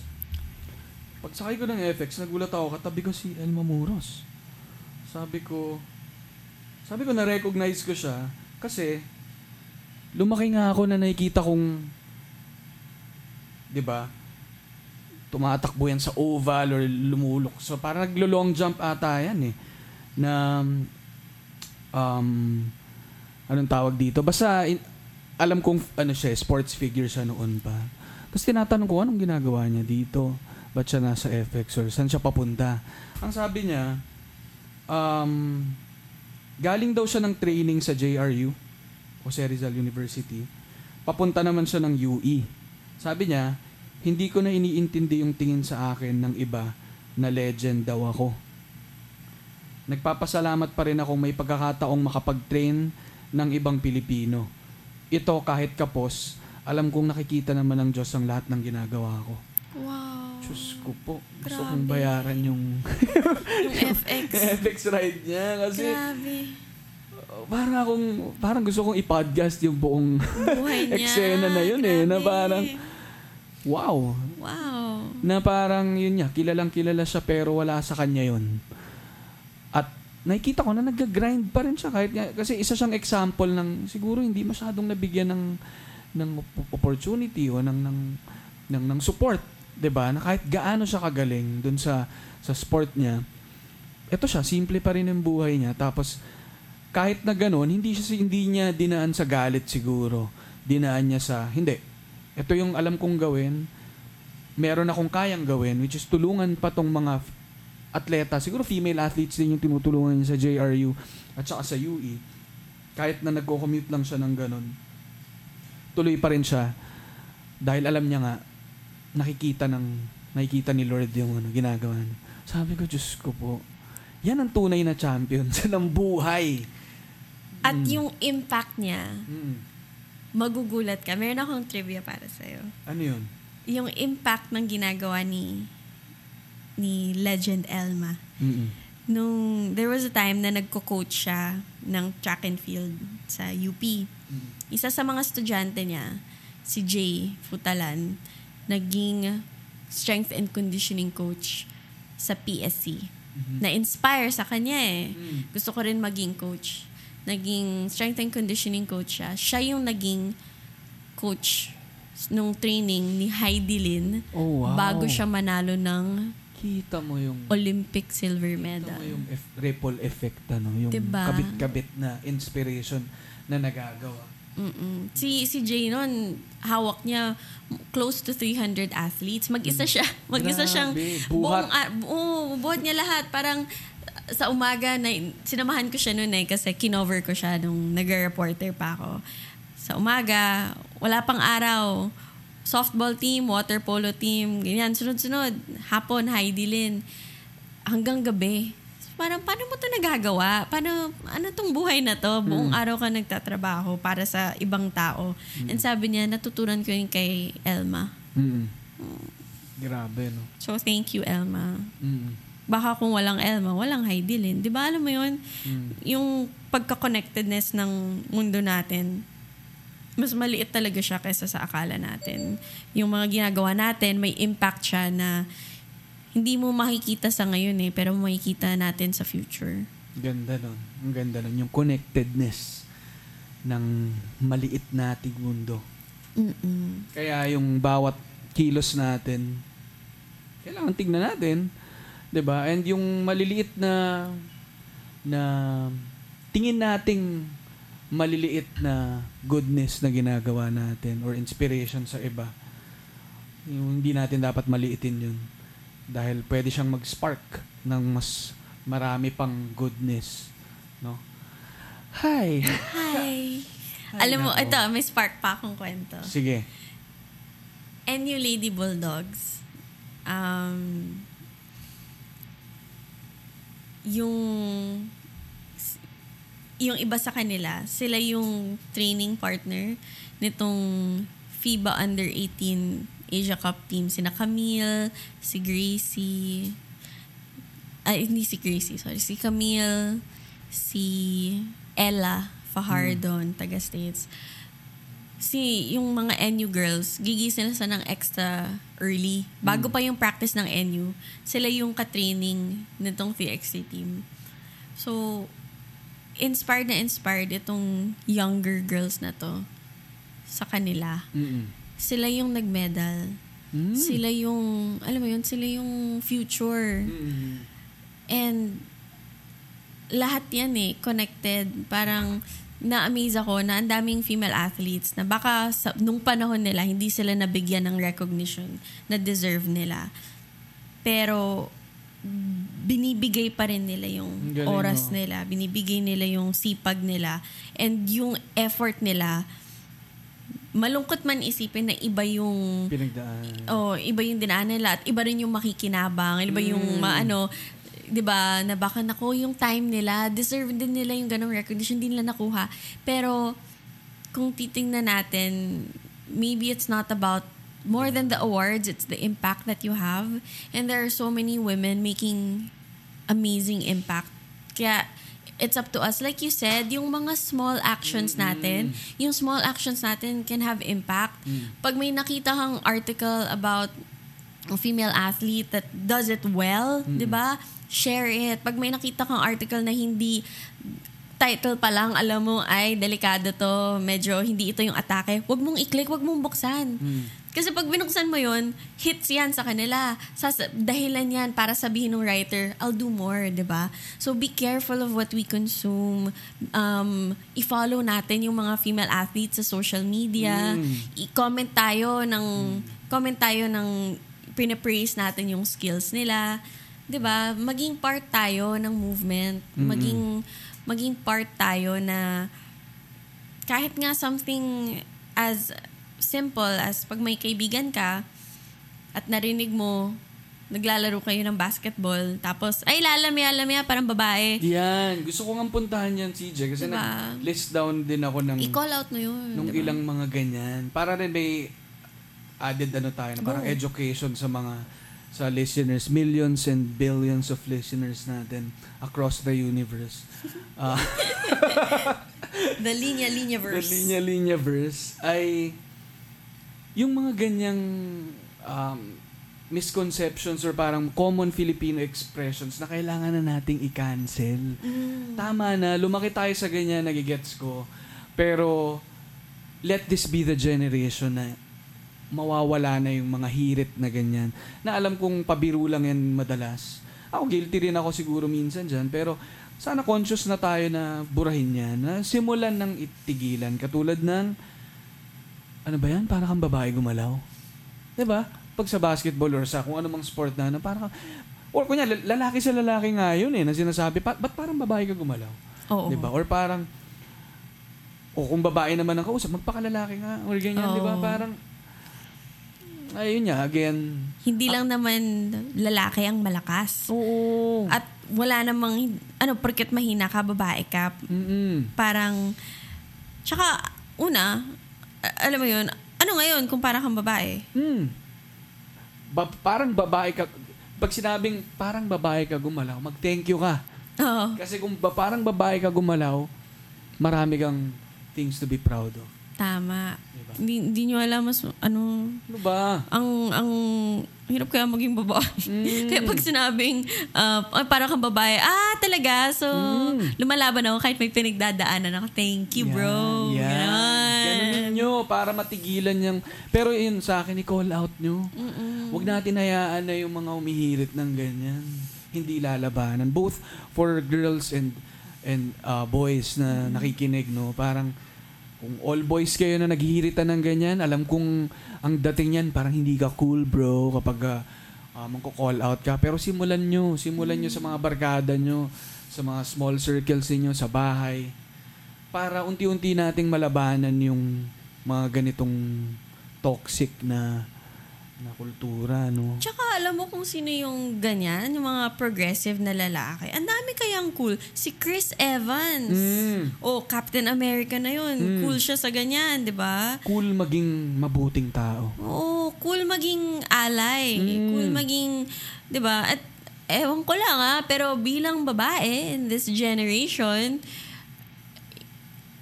pagsakay ko ng FX, nagulat ako, katabi ko si Elma Muros. Sabi ko, sabi ko na-recognize ko siya kasi lumaki nga ako na nakikita kong 'di ba? Tumatakbo yan sa oval or lumulok. So parang naglo-long jump ata yan eh. Na um anong tawag dito? Basta in- alam kong ano siya, sports figure siya noon pa. Tapos tinatanong ko anong ginagawa niya dito? Ba't siya nasa FX or saan siya papunta? Ang sabi niya, um, galing daw siya ng training sa JRU, Jose Rizal University. Papunta naman siya ng UE. Sabi niya, hindi ko na iniintindi yung tingin sa akin ng iba na legend daw ako. Nagpapasalamat pa rin ako may pagkakataong makapag-train ng ibang Pilipino. Ito kahit kapos, alam kong nakikita naman ng Diyos ang lahat ng ginagawa ko. Wow. Diyos ko po, gusto Grabe. kong bayaran yung Yung FX. FX ride niya kasi Grabe. uh, parang akong, parang gusto kong i-podcast yung buong Buhay niya. Eksena na yun eh, na Grabe. parang- wow, Wow. na parang yun niya, kilalang kilala siya pero wala sa kanya yun. At nakikita ko na nag-grind pa rin siya kahit nga, kasi isa siyang example ng siguro hindi masyadong nabigyan ng ng op- opportunity o ng ng ng, ng support, 'di ba? Na kahit gaano siya kagaling dun sa sa sport niya. Ito siya, simple pa rin ang buhay niya tapos kahit na ganoon, hindi siya hindi niya dinaan sa galit siguro. Dinaan niya sa hindi. Ito yung alam kong gawin. Meron akong kayang gawin which is tulungan pa tong mga atleta, siguro female athletes din yung tinutulungan niya sa JRU at saka sa UE. Kahit na nagko-commute lang siya ng ganun. Tuloy pa rin siya dahil alam niya nga nakikita ng nakikita ni Lord yung ano, ginagawa niya. Sabi ko, Diyos ko po, yan ang tunay na champion sa ng buhay. At Mm. yung impact niya, Mm. magugulat ka. Meron akong trivia para sa'yo. Ano yun? Yung impact ng ginagawa ni ni Legend Elma. Mm-mm. Nung there was a time na nagko-coach siya ng track and field sa UP. Isa sa mga estudyante niya, si Jay Futalan, naging strength and conditioning coach sa PSC. Na-inspire sa kanya eh. Mm. Gusto ko rin maging coach. Naging strength and conditioning coach siya. Siya yung naging coach nung training ni Heidi Lin Oh, wow. bago siya manalo ng Kita mo yung Olympic silver Kita medal. mo yung eff- ripple effect ano, yung Diba? kabit-kabit na inspiration na nagagawa. Mm-mm. Si si Jay noon, hawak niya close to 300 athletes. Mag-isa siya. Mag-isa siyang. Buhat. buong a- oo, buhat niya lahat. Parang uh, sa umaga na sinamahan ko siya noon eh kasi kinover ko siya nung nagre-reporter pa ako. Sa umaga, wala pang araw. Softball team, water polo team, ganyan, sunod-sunod. Hapon, Heidi Lin. Hanggang gabi. Parang, paano mo to nagagawa? Paano, ano tong buhay na to? Buong araw ka nagtatrabaho para sa ibang tao. And sabi niya, natutunan ko yun kay Elma. Mm. Grabe, no? So, thank you, Elma. Mm. Baka kung walang Elma, walang Heidi Lin. Di ba, alam mo yun? Mm. Yung pagka-connectedness ng mundo natin, mas maliit talaga siya kaysa sa akala natin. Yung mga ginagawa natin, may impact siya na hindi mo makikita sa ngayon eh, pero makikita natin sa future. Ganda nun. Ang ganda nun. Yung connectedness ng maliit nating mundo. Mm-mm. Kaya yung bawat kilos natin, kailangan tignan natin. 'di ba And yung maliliit na na tingin nating maliliit na goodness na ginagawa natin or inspiration sa iba. Yung hindi natin dapat maliitin yun. Dahil pwede siyang mag-spark ng mas marami pang goodness. No? Hi! Hi! Ay, Alam mo, ito, may spark pa akong kwento. Sige. NU Lady Bulldogs, um, yung yung iba sa kanila, sila yung training partner nitong FIBA Under 18 Asia Cup team. Sina Camille, si Gracie, ay hindi si Gracie, sorry, si Camille, si Ella Fajardon, taga States. si yung mga NU girls, gigising sila ng extra early. Bago pa yung practice ng NU, sila yung ka-training nitong TXT team. So, inspired na inspired itong younger girls na to sa kanila. Mm-mm. Sila yung nag-medal. Mm. Sila yung, alam mo yun, sila yung future. Mm-mm. And lahat yan eh, connected. Parang na-amaze ako na ang daming female athletes na baka sa, nung panahon nila, hindi sila nabigyan ng recognition na deserve nila. Pero binibigay pa rin nila yung galing, oras no? nila, binibigay nila yung sipag nila, and yung effort nila, malungkot man isipin na iba yung Pinagdaan. Oh, iba yung dinaan nila at iba rin yung makikinabang, iba yung Mm. maano, 'di ba? Na baka nako yung time nila, deserve din nila yung ganong recognition din nila nakuha. Pero kung titingnan natin, maybe it's not about more than the awards, it's the impact that you have. And there are so many women making amazing impact. Kaya it's up to us. Like you said, yung mga small actions natin, yung small actions natin can have impact. Pag may nakita kang article about a female athlete that does it well, 'di ba? Share it. Pag may nakita kang article na hindi title pa lang, alam mo, ay, delikado to, medyo hindi ito yung atake, wag mong i-click, wag mong buksan. Kasi pag binuksan mo yon hits yan sa kanila. Sas dahilan yan para sabihin ng writer, I'll do more, di ba? So be careful of what we consume. Um, i-follow natin yung mga female athletes sa social media. I-comment tayo ng, comment tayo ng pinapraise natin yung skills nila. 'di ba? Maging part tayo ng movement. Maging maging part tayo na kahit nga something as simple as pag may kaibigan ka at narinig mo naglalaro kayo ng basketball tapos ay lalamya-lamya parang babae. Yan. Gusto ko nga puntahan yan, CJ. Kasi Diba? nag-list down din ako ng I-call out mo yun. nung diba? ilang mga ganyan. Para rin may added ano tayo, na parang Go. education sa mga sa listeners. Millions and billions of listeners natin across the universe. Ah, The Linya Linya the verse. linya-linya verse ay yung mga ganyang um, misconceptions or parang common Filipino expressions na kailangan na nating i-cancel. Mm. Tama na, lumaki tayo sa ganyan, nagigets ko. Pero, let this be the generation na mawawala na yung mga hirit na ganyan. Na alam kong pabiro lang yan madalas. Ako, guilty rin ako siguro minsan dyan. Pero, sana conscious na tayo na burahin yan. Na simulan ng itigilan. Katulad ng, ano ba yan? Para kang babae gumalaw. 'Di ba? Pag sa basketball or sa kung ano mang sport na, na parang, or kunya, lal- lalaki sa lalaki nga yun eh, na sinasabi, pa, ba't parang babae ka gumalaw? Oo. 'Di ba? Or parang o kung babae naman ang kausap, magpakalalaki nga or ganyan, 'di ba? Parang ayun nga again. Hindi lang naman lalaki ang malakas. Oo. At wala namang, ano, porket mahina ka, babae ka, Mm. parang, tsaka, una, alam mo yun, ano ngayon kung parang kang babae? Mm. Ba- parang babae ka pag sinabing parang babae ka gumalaw, mag-thank you ka. Oo. Kasi kung ba, parang babae ka gumalaw, marami kang things to be proud of. Tama. Hindi, hindi nyo alam mas, ano, Ano ba? ang, ang, hirap kaya maging babae. Mm. kaya pag sinabing, uh, ay, parang kang babae, ah, talaga? So, lumalaban ako kahit may pinagdadaanan ako. Thank you, bro. Yan. yan. Ganon. Ganunin nyo para matigilan yung... Pero yun, sa akin, i-call out nyo. Huwag natin hayaan na yung mga umihirit ng ganyan. Hindi lalabanan. Both for girls and and uh, boys na nakikinig, no? Parang kung all boys kayo na naghihiritan ng ganyan, alam kong ang dating yan, parang hindi ka cool, bro, kapag uh, uh, call out ka. Pero simulan nyo. Simulan nyo sa mga barkada nyo, sa mga small circles niyo sa bahay para unti-unti nating malabanan yung mga ganitong toxic na na kultura, no? Tsaka alam mo kung sino yung ganyan, yung mga progressive na lalaki. Ang dami kayang cool. Si Chris Evans. Mm. Oh, Captain America na yun. Mm. Cool siya sa ganyan, di ba? Cool maging mabuting tao. Oo, cool maging ally. Mm. Cool maging, di ba? At ewan ko lang ah, pero bilang babae in this generation,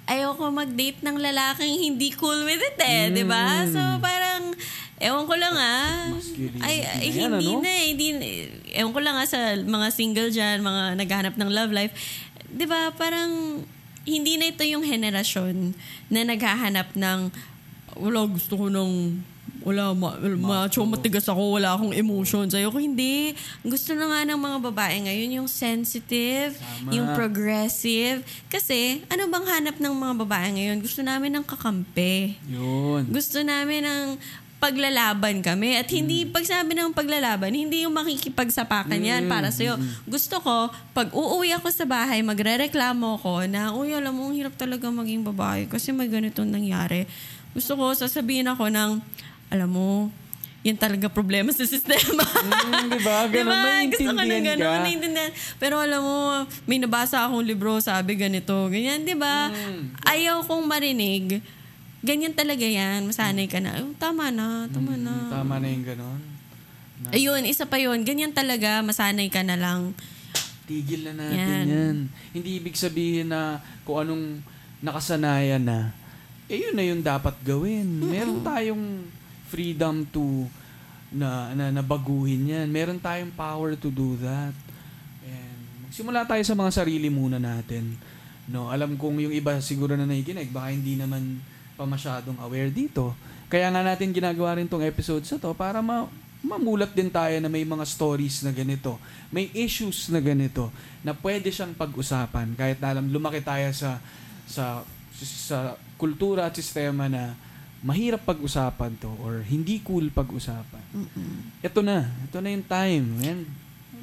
ayoko mag-date ng lalaking hindi cool with it eh, di ba? So parang, ewan ko lang ah. Ay, ay, yan, hindi ano? na eh. Hindi, ewan ko lang ah sa mga single dyan, mga naghahanap ng love life. Di ba, parang, hindi na ito yung henerasyon na naghahanap ng, wala, gusto ko ng, wala, ma, macho, matigas ako, wala akong emotions. Ayoko, hindi. Gusto na nga ng mga babae ngayon yung sensitive, Tama. yung progressive. Kasi, ano bang hanap ng mga babae ngayon? Gusto namin ng kakampi. Yun. Gusto namin ng paglalaban kami. At hindi, pag sabi ng paglalaban, hindi yung makikipagsapakan yan para sa'yo. Gusto ko, pag uuwi ako sa bahay, magre-reklamo ko na, uy, alam mo, ang hirap talaga maging babae kasi may ganitong nangyari. Gusto ko, sasabihin ako ng, alam mo, yan talaga problema sa sistema. Mm, di ba? Ganun, Diba? Gusto ko ng ganun, ka. maintindihan. Pero alam mo, may nabasa akong libro, sabi ganito, ganyan, di ba? Mm. Ayaw kong marinig. Ganyan talaga yan. Masanay ka na. "Oh, tama na, tama na. Mm, Tama na yung ganun. Na- Ayun, isa pa yun. Ganyan talaga, masanay ka na lang. Tigil na natin Yan. yan. Hindi ibig sabihin na kung anong nakasanayan na, eh yun na yung dapat gawin. Meron tayong freedom to na, na nabaguhin yan. Meron tayong power to do that. And magsimula tayo sa mga sarili muna natin. No, alam kong yung iba siguro na nakikinig, baka hindi naman pa masyadong aware dito. Kaya nga natin ginagawa rin tong episodes na to para ma mamulat din tayo na may mga stories na ganito. May issues na ganito na pwede siyang pag-usapan kahit alam lumaki tayo sa sa sa kultura at sistema na mahirap pag-usapan to or hindi cool pag-usapan. Ito na. Ito na yung time. Yan.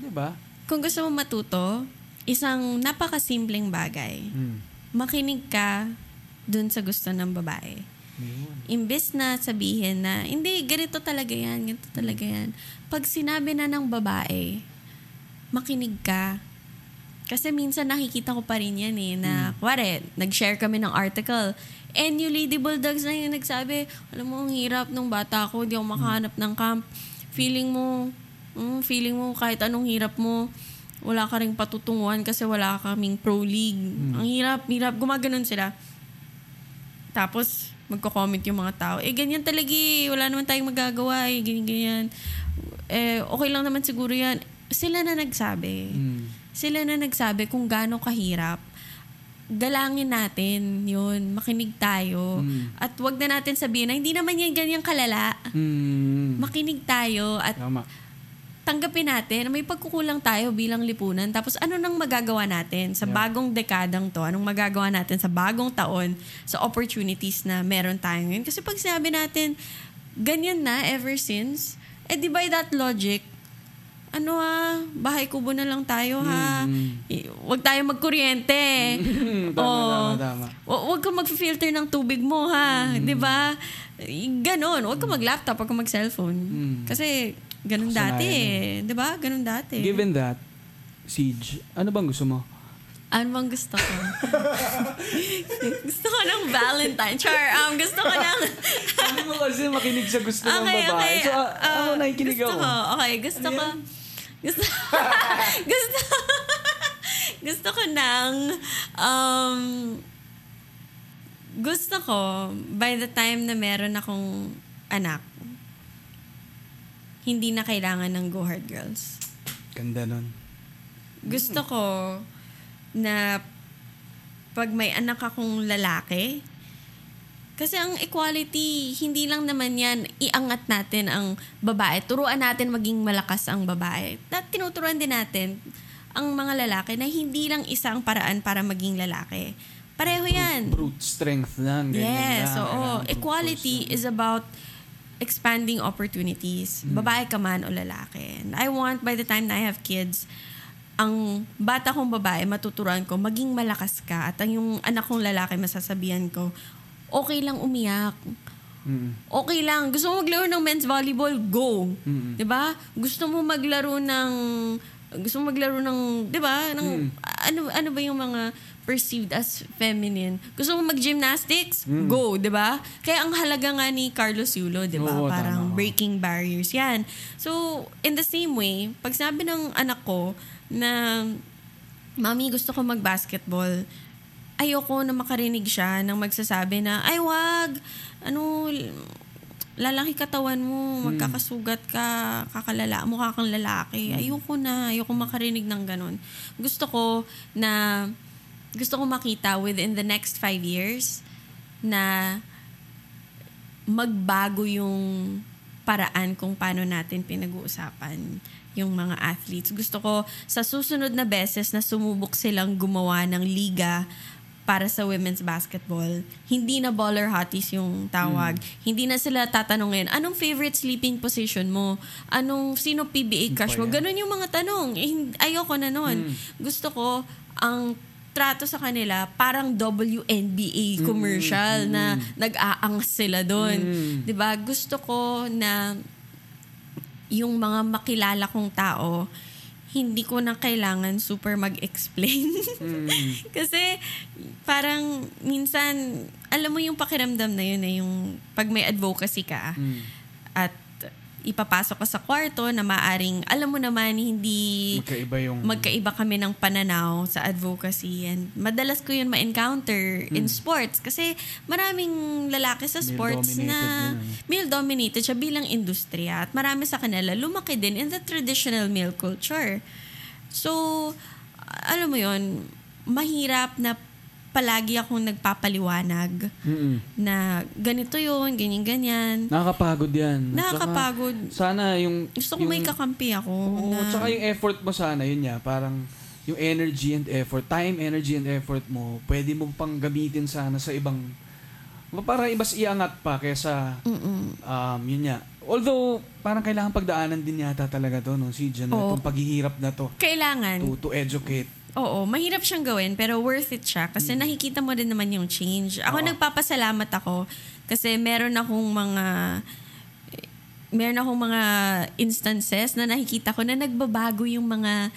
Di ba? Kung gusto mo matuto, isang napakasimpleng bagay. Hmm. Makinig ka dun sa gusto ng babae. Yun. Imbes na sabihin na, hindi, ganito talaga yan, ganito talaga yan. Pag sinabi na ng babae, makinig ka. Kasi minsan nakikita ko pa rin yan eh, na, kuwari, nag-share kami ng article, and yung Lady Bulldogs na yung nagsabi, alam mo, ang hirap nung bata ko, hindi ako makahanap ng camp. Feeling mo, mm, feeling mo kahit anong hirap mo, wala ka rin patutunguhan kasi wala kaming pro league. Ang hirap, hirap. Gumaganon sila. Tapos, magko-comment yung mga tao. Eh, ganyan talaga eh. Wala naman tayong magagawa eh. Ganyan, ganyan. Eh, okay lang naman siguro yan. Sila na nagsabi. Hmm. Sila na nagsabi kung gaano kahirap. Galangin natin yun. Makinig tayo. Mm. At wag na natin sabihin na hindi naman yan ganyang kalala. Hmm. Makinig tayo at Tama. Tanggapin natin na may pagkukulang tayo bilang lipunan. Tapos ano nang magagawa natin sa Yeah. bagong dekadang to? Anong magagawa natin sa bagong taon sa opportunities na meron tayo ngayon? Kasi pag sinabi natin, ganyan na ever since, eh di by that logic, ano ha, bahay kubo na lang tayo ha. Mm. I- Huwag tayo magkuryente. tama, Oh. tama, tama. Hu- Huwag ka mag-filter ng tubig mo, ha? Mm. Di ba? Ganon. Huwag ka mag-laptop, huwag ka mag-cellphone. Mm. Kasi, ganon Kasanayan dati eh. Di ba? Ganon dati. Given that, Siege, ano bang gusto mo? Ano bang gusto ko? gusto ko ng Valentine. Char, um, gusto ko ng... Sabi mo kasi makinig sa gusto ng okay, babae. okay. So, a- Uh, ako nakikinig gusto ako. Ko, okay, gusto ko... Gusto, gusto, gusto ko ng, um, gusto ko, by the time na meron akong anak, hindi na kailangan ng Go Hard Girls. Ganda nun. Gusto ko na pag may anak akong lalaki, kasi ang equality, hindi lang naman yan, iangat natin ang babae. Turuan natin maging malakas ang babae. At tinuturuan din natin ang mga lalaki na hindi lang isang paraan para maging lalaki. Pareho yan. Brute strength lang. Ganyan Yes, lang. oo. Brute Equality is about expanding opportunities. Mm. Babae ka man o lalaki. And I want by the time na I have kids, ang bata kong babae, matuturuan ko, maging malakas ka. At ang yung anak kong lalaki, masasabihan ko, okay lang umiyak. Mm. Okay lang. Gusto mo maglaro ng men's volleyball? Go. Mm. 'Di ba? Gusto mo maglaro ng gusto mo maglaro ng 'di ba? Ng Mm. ano ano ba yung mga perceived as feminine? Gusto mo mag-gymnastics? Go, 'di ba? Kaya ang halaga nga ni Carlos Yulo, 'di ba? Oo, Parang tama. breaking barriers 'yan. So, in the same way, pag sabi ng anak ko na Mami, gusto ko mag-basketball. ayoko na makarinig siya nang magsasabi na, ay wag, ano, lalaki katawan mo, magkakasugat ka, kakalala, mukha kang lalaki. Ayoko na, ayoko makarinig ng ganun. Gusto ko na, gusto ko makita within the next five years na magbago yung paraan kung paano natin pinag-uusapan yung mga athletes. Gusto ko sa susunod na beses na sumubok silang gumawa ng liga para sa women's basketball, hindi na baller hotties yung tawag. Hindi na sila tatanungin, anong favorite sleeping position mo? Anong, sino PBA crush mo? Ganun yung mga tanong. Eh, ayoko na nun. Gusto ko, ang trato sa kanila, parang WNBA commercial na nag-aangas sila doon. 'Di ba? Gusto ko na yung mga makilala kong tao, hindi ko na kailangan super mag-explain. Kasi parang minsan, alam mo yung pakiramdam na yun eh, yung pag may advocacy ka at ipapasok ka sa kwarto na maaring, alam mo naman, hindi Magkaiba yung... magkaiba kami ng pananaw sa advocacy. And madalas ko yun ma-encounter in sports. Kasi maraming lalaki sa sports na male-dominated siya bilang industriya. At marami sa kanila lumaki din in the traditional male culture. So, alam mo yun, mahirap na palagi akong nagpapaliwanag Mm-mm. na ganito yun, ganyan-ganyan. Nakakapagod yan. Nakakapagod. saka, sana yung... Gusto ko may kakampi ako. Oo, na, tsaka yung effort mo sana, yun niya, parang yung energy and effort, time, energy and effort mo, pwede mo pang gamitin sana sa ibang, para ibas iangat pa Mm-mm. um, yun niya. Although, parang kailangan pagdaanan din yata talaga to, no, si Jan, Oo. itong paghihirap na to, Kailangan. to, to educate. Oo, mahirap siyang gawin pero worth it siya kasi nakikita mo din naman yung change. Ako Oo. nagpapasalamat ako kasi meron akong mga meron akong mga instances na nakikita ko na nagbabago yung mga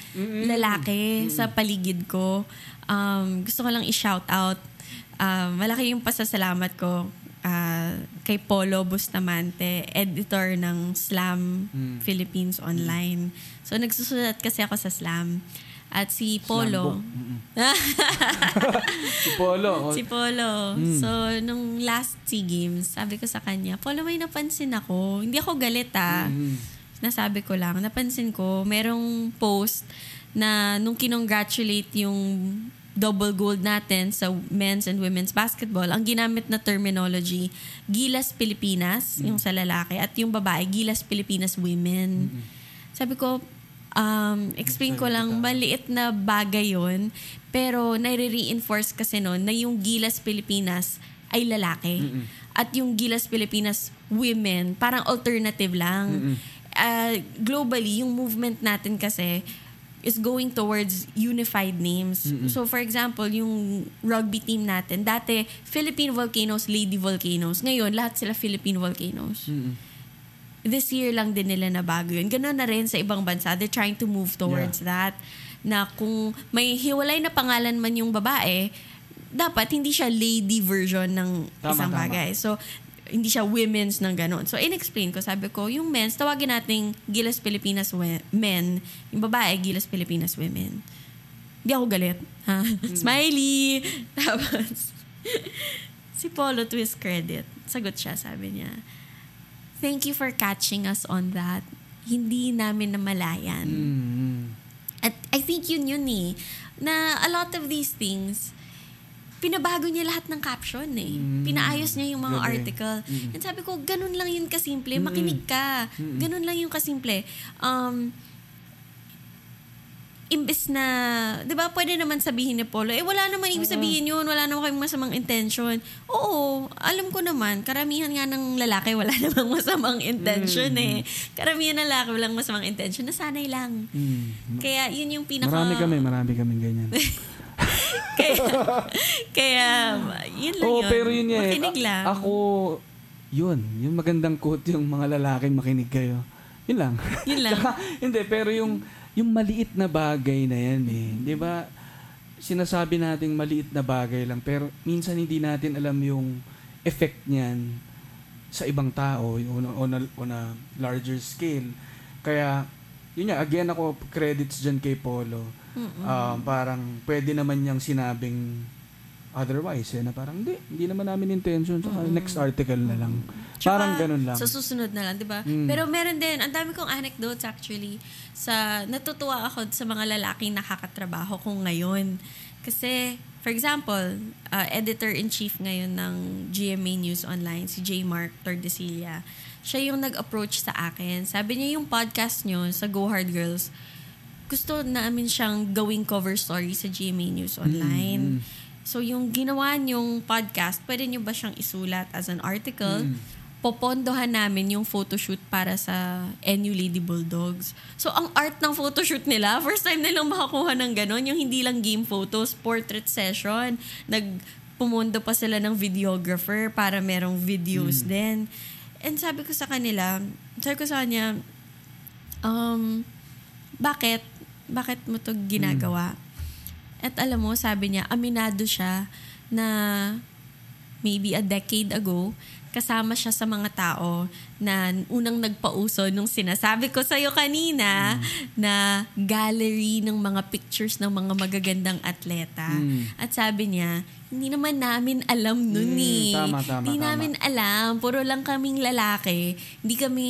lalaki sa paligid ko. Um, gusto ko lang i-shout out. Um, malaki yung pasasalamat ko ah, kay Polo Bustamante, editor ng Slam Philippines Online. So nagsusulat kasi ako sa Slam. At si Polo. Si Polo. si Polo. So, nung last SEA Games, sabi ko sa kanya, Polo, may napansin ako. Hindi ako galit ah. Mm. Nasabi ko lang, napansin ko, merong post na nung kinongratulate yung double gold natin sa men's and women's basketball, ang ginamit na terminology, Gilas Pilipinas, yung sa lalaki, at yung babae, Gilas Pilipinas Women. Sabi ko, um, explain ko lang, maliit na bagay yon pero nare-reinforce kasi noon na yung Gilas Pilipinas ay lalaki. At yung Gilas Pilipinas women, parang alternative lang. Uh, globally, yung movement natin kasi is going towards unified names. So for example, yung rugby team natin, dati Philippine Volcanoes, Lady Volcanoes. Ngayon, lahat sila Philippine Volcanoes this year lang din nila nabago yun. Ganun na rin sa ibang bansa. They're trying to move towards that. Na kung may hiwalay na pangalan man yung babae, dapat hindi siya lady version ng Tama, isang tama. bagay. So, hindi siya women's ng ganun. So, in-explain ko, sabi ko, yung men's, tawagin nating Gilas Pilipinas we- men. Yung babae, Gilas Pilipinas women. Hindi ako galit. Ha? Smiley! Tapos, si Polo, to his credit, sagot siya, sabi niya, Thank you for catching us on that. Hindi namin namalayan. Mm. At I think yun yun eh. Na a lot of these things, pinabago niya lahat ng caption eh. Pinaayos niya yung mga Galing. article. And sabi ko, ganun lang yun kasimple. Makinig ka. Ganun lang yung kasimple. Um, imbes na, di ba, pwede naman sabihin ni Polo, eh wala naman ibig sabihin yun, wala naman kayong masamang intention. Oo, alam ko naman, karamihan nga ng lalaki wala namang masamang intention eh. Karamihan ng lalaki walang masamang intention, nasanay lang. Mm. Kaya yun yung pinaka... Marami kami, marami kami ganyan. kaya, kaya, yun lang Oo, yun. pero yun nga eh. Makinig lang. A- Ako, yun. Yung magandang quote yung mga lalaki makinig kayo. Yun lang. Yun lang. Hindi, pero yung, yung maliit na bagay na yan eh. Di ba? Sinasabi nating maliit na bagay lang, pero minsan hindi natin alam yung effect niyan sa ibang tao on a, on a, on a larger scale. Kaya, yun nga, again ako credits dyan kay Polo. Um, parang pwede naman niyang sinabing otherwise eh, na parang hindi, hindi naman namin intention. So, Mm-mm. next article na lang. Tsaka, parang ganun lang. Sa susunod na lang, di ba? Mm. Pero meron din, ang dami kong anecdotes actually, sa natutuwa ako sa mga lalaking nakakatrabaho ko ngayon. Kasi, for example, uh, editor-in-chief ngayon ng GMA News Online, si J. Mark Tordesillas, siya yung nag-approach sa akin. Sabi niya yung podcast nyo sa Go Hard Girls, gusto namin siyang gawing cover story sa GMA News Online. Mm. So, yung ginawa niyong podcast, pwede niyo ba siyang isulat as an article? Mm. Popondohan namin yung photoshoot para sa NU Lady Bulldogs. So, ang art ng photoshoot nila, first time nilang makakuha ng ganon, yung hindi lang game photos, portrait session. Nag pumundo pa sila ng videographer para merong videos din. And sabi ko sa kanila, sabi ko sa kanya, um, bakit? Bakit mo to ginagawa? At alam mo, sabi niya, aminado siya na maybe a decade ago, kasama siya sa mga tao na unang nagpauso nung sinasabi ko sa'yo kanina na gallery ng mga pictures ng mga magagandang atleta. Mm. At sabi niya, hindi naman namin alam nun Mm, eh. tama, tama, Hindi tama. namin alam. Puro lang kaming lalaki. Hindi kami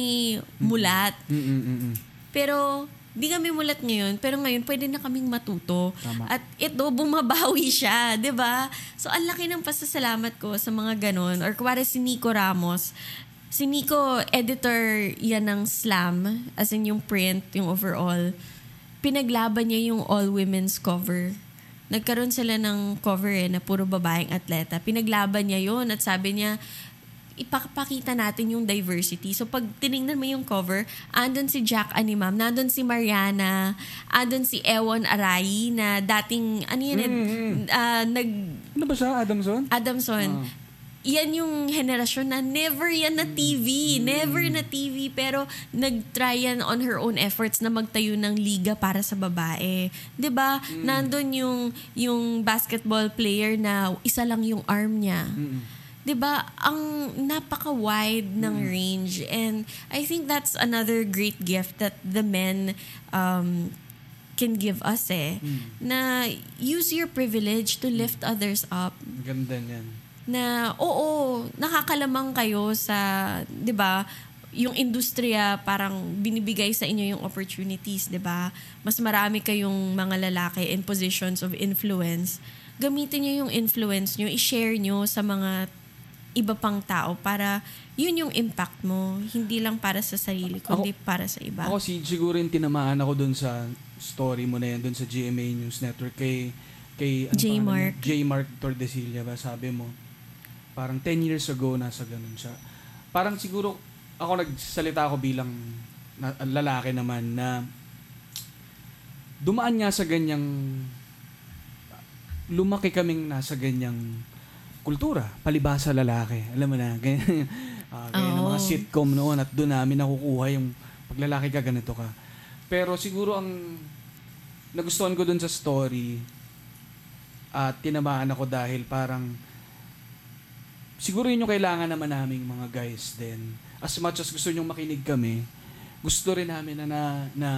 mulat. Mm, mm, mm, mm. Pero, di kami mulat ngayon, pero ngayon pwede na kaming matuto. Tama. At ito, bumabawi siya, di ba? So, ang laki ng pasasalamat ko sa mga ganun. Or kuwari si Nico Ramos, si Nico, editor yan ng Slam, as in yung print, yung overall. Pinaglaban niya yung all-women's cover. Nagkaroon sila ng cover eh, na puro babaeng atleta. Pinaglaban niya yon at sabi niya, ipapakita natin yung diversity. So pag tiningnan mo yung cover, andun si Jack Animam, nandun si Mariana, andun si Ewan Arai na dating, ano yun, eh, ah, nag, Ano ba siya, Adamson? Adamson. Ah. Yan yung henerasyon na never yan na TV. Never na TV. Pero nag-try yan on her own efforts na magtayo ng liga para sa babae. ba Nandun yung, yung basketball player na isa lang yung arm niya. Mm, 'di ba ang napaka-wide ng range. And I think that's another great gift that the men um can give us eh. Na use your privilege to lift others up. Ganda niyan. na oo nakakalamang kayo sa 'di ba yung industriya parang binibigay sa inyo yung opportunities 'di ba mas marami kayong mga lalaki in positions of influence. Gamitin niyo yung influence niyo i-share niyo sa mga iba pang tao para yun yung impact mo hindi lang para sa sarili kundi para sa iba Ako si siguro yung tinamaan ako dun sa story mo na yan dun sa GMA News Network kay kay ano J. pangalan Mark. niya? J. Mark Tordesillas ba sabi mo parang 10 years ago nasa ganun siya. Parang siguro ako nagsalita ako bilang na, lalaki naman na dumaan nga sa ganyang lumaki kaming nasa ganyang kultura, palibasa lalaki. Alam mo na, ganyan, ah, ganyan ang mga sitcom noon at doon namin nakukuha yung pag lalaki ka, ganito ka. Pero siguro ang nagustuhan ko doon sa story at tinamaan ako dahil parang siguro yun yung kailangan naman naming mga guys din. As much as gusto nyong makinig kami, gusto rin namin na, na, na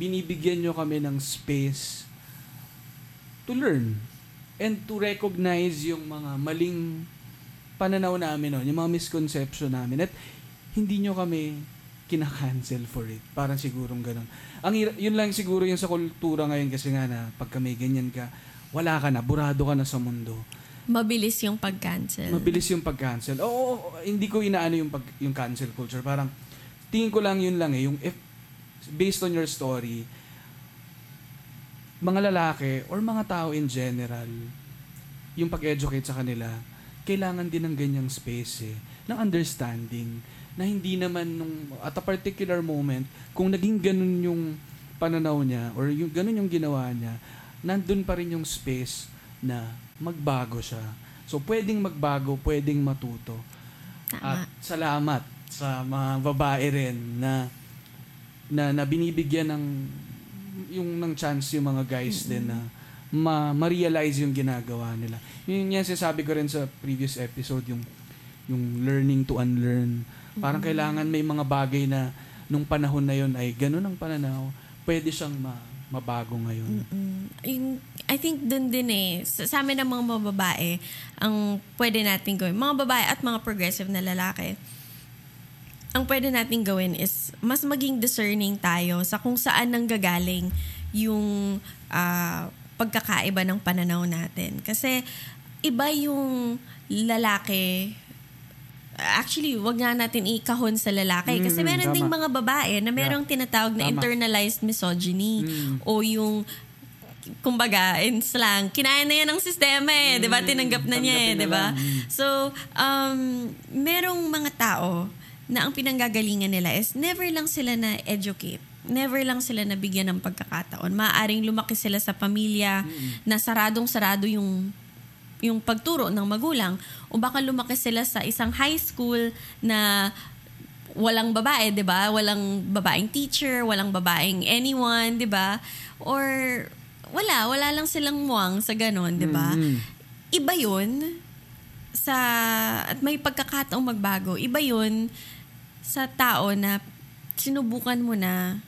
binibigyan nyo kami ng space to learn and to recognize yung mga maling pananaw namin nun, yung mga misconception namin. At hindi nyo kami kinakancel for it. Parang sigurong ganun. Ang yun lang siguro yung sa kultura ngayon kasi nga na pagka may ganyan ka, wala ka na, burado ka na sa mundo. mabilis yung pag-cancel Mabilis yung pag-cancel. Oo, oo, oo, hindi ko inaano yung pag yung cancel culture. Parang tingin ko lang yun lang eh, yung if based on your story, mga lalaki or mga tao in general, yung pag-educate sa kanila, kailangan din ng ganyang space eh, ng understanding na hindi naman nung at a particular moment kung naging ganun yung pananaw niya or yung ganun yung ginawa niya, nandun pa rin yung space na magbago siya. So pwedeng magbago, pwedeng matuto. Tama. At salamat sa mga babae rin na na, na binibigyan ng yung ng chance yung mga guys din na ma, ma-realize yung ginagawa nila. Yun yan sinasabi ko rin sa previous episode yung yung learning to unlearn. Parang kailangan may mga bagay na nung panahon na yun ay ganun ang pananaw, pwede siyang ma, mabago ngayon. Mm. Yung- I think dun din eh, sa, sa amin ng mga mababae, ang pwede natin gawin, mga babae at mga progressive na lalaki, ang pwede natin gawin is mas maging discerning tayo sa kung saan nanggagaling yung ah, pagkakaiba ng pananaw natin. Kasi iba yung lalaki Actually, wag nga natin ikahon sa lalaki. Kasi Mm, meron ding tama. mga babae na merong tinatawag na Tama. internalized misogyny Mm. o yung kumbaga, in slang, kinaya na yan ng sistema eh, di ba? Tinanggap na niya eh, Mm. di ba? Mm. So, um, merong mga tao na ang pinanggagalingan nila is never lang sila na educate. Never lang sila nabigyan ng pagkakataon. Maaring lumaki sila sa pamilya na saradong-sarado yung yung pagturo ng magulang o baka lumaki sila sa isang high school na walang babae, 'di ba? Walang babaeng teacher, walang babaeng anyone, 'di ba? Or wala, wala lang silang muwang sa ganun, 'di ba? Mm. Iba 'yun sa at may pagkakataong magbago. Iba 'yun sa tao na sinubukan mo na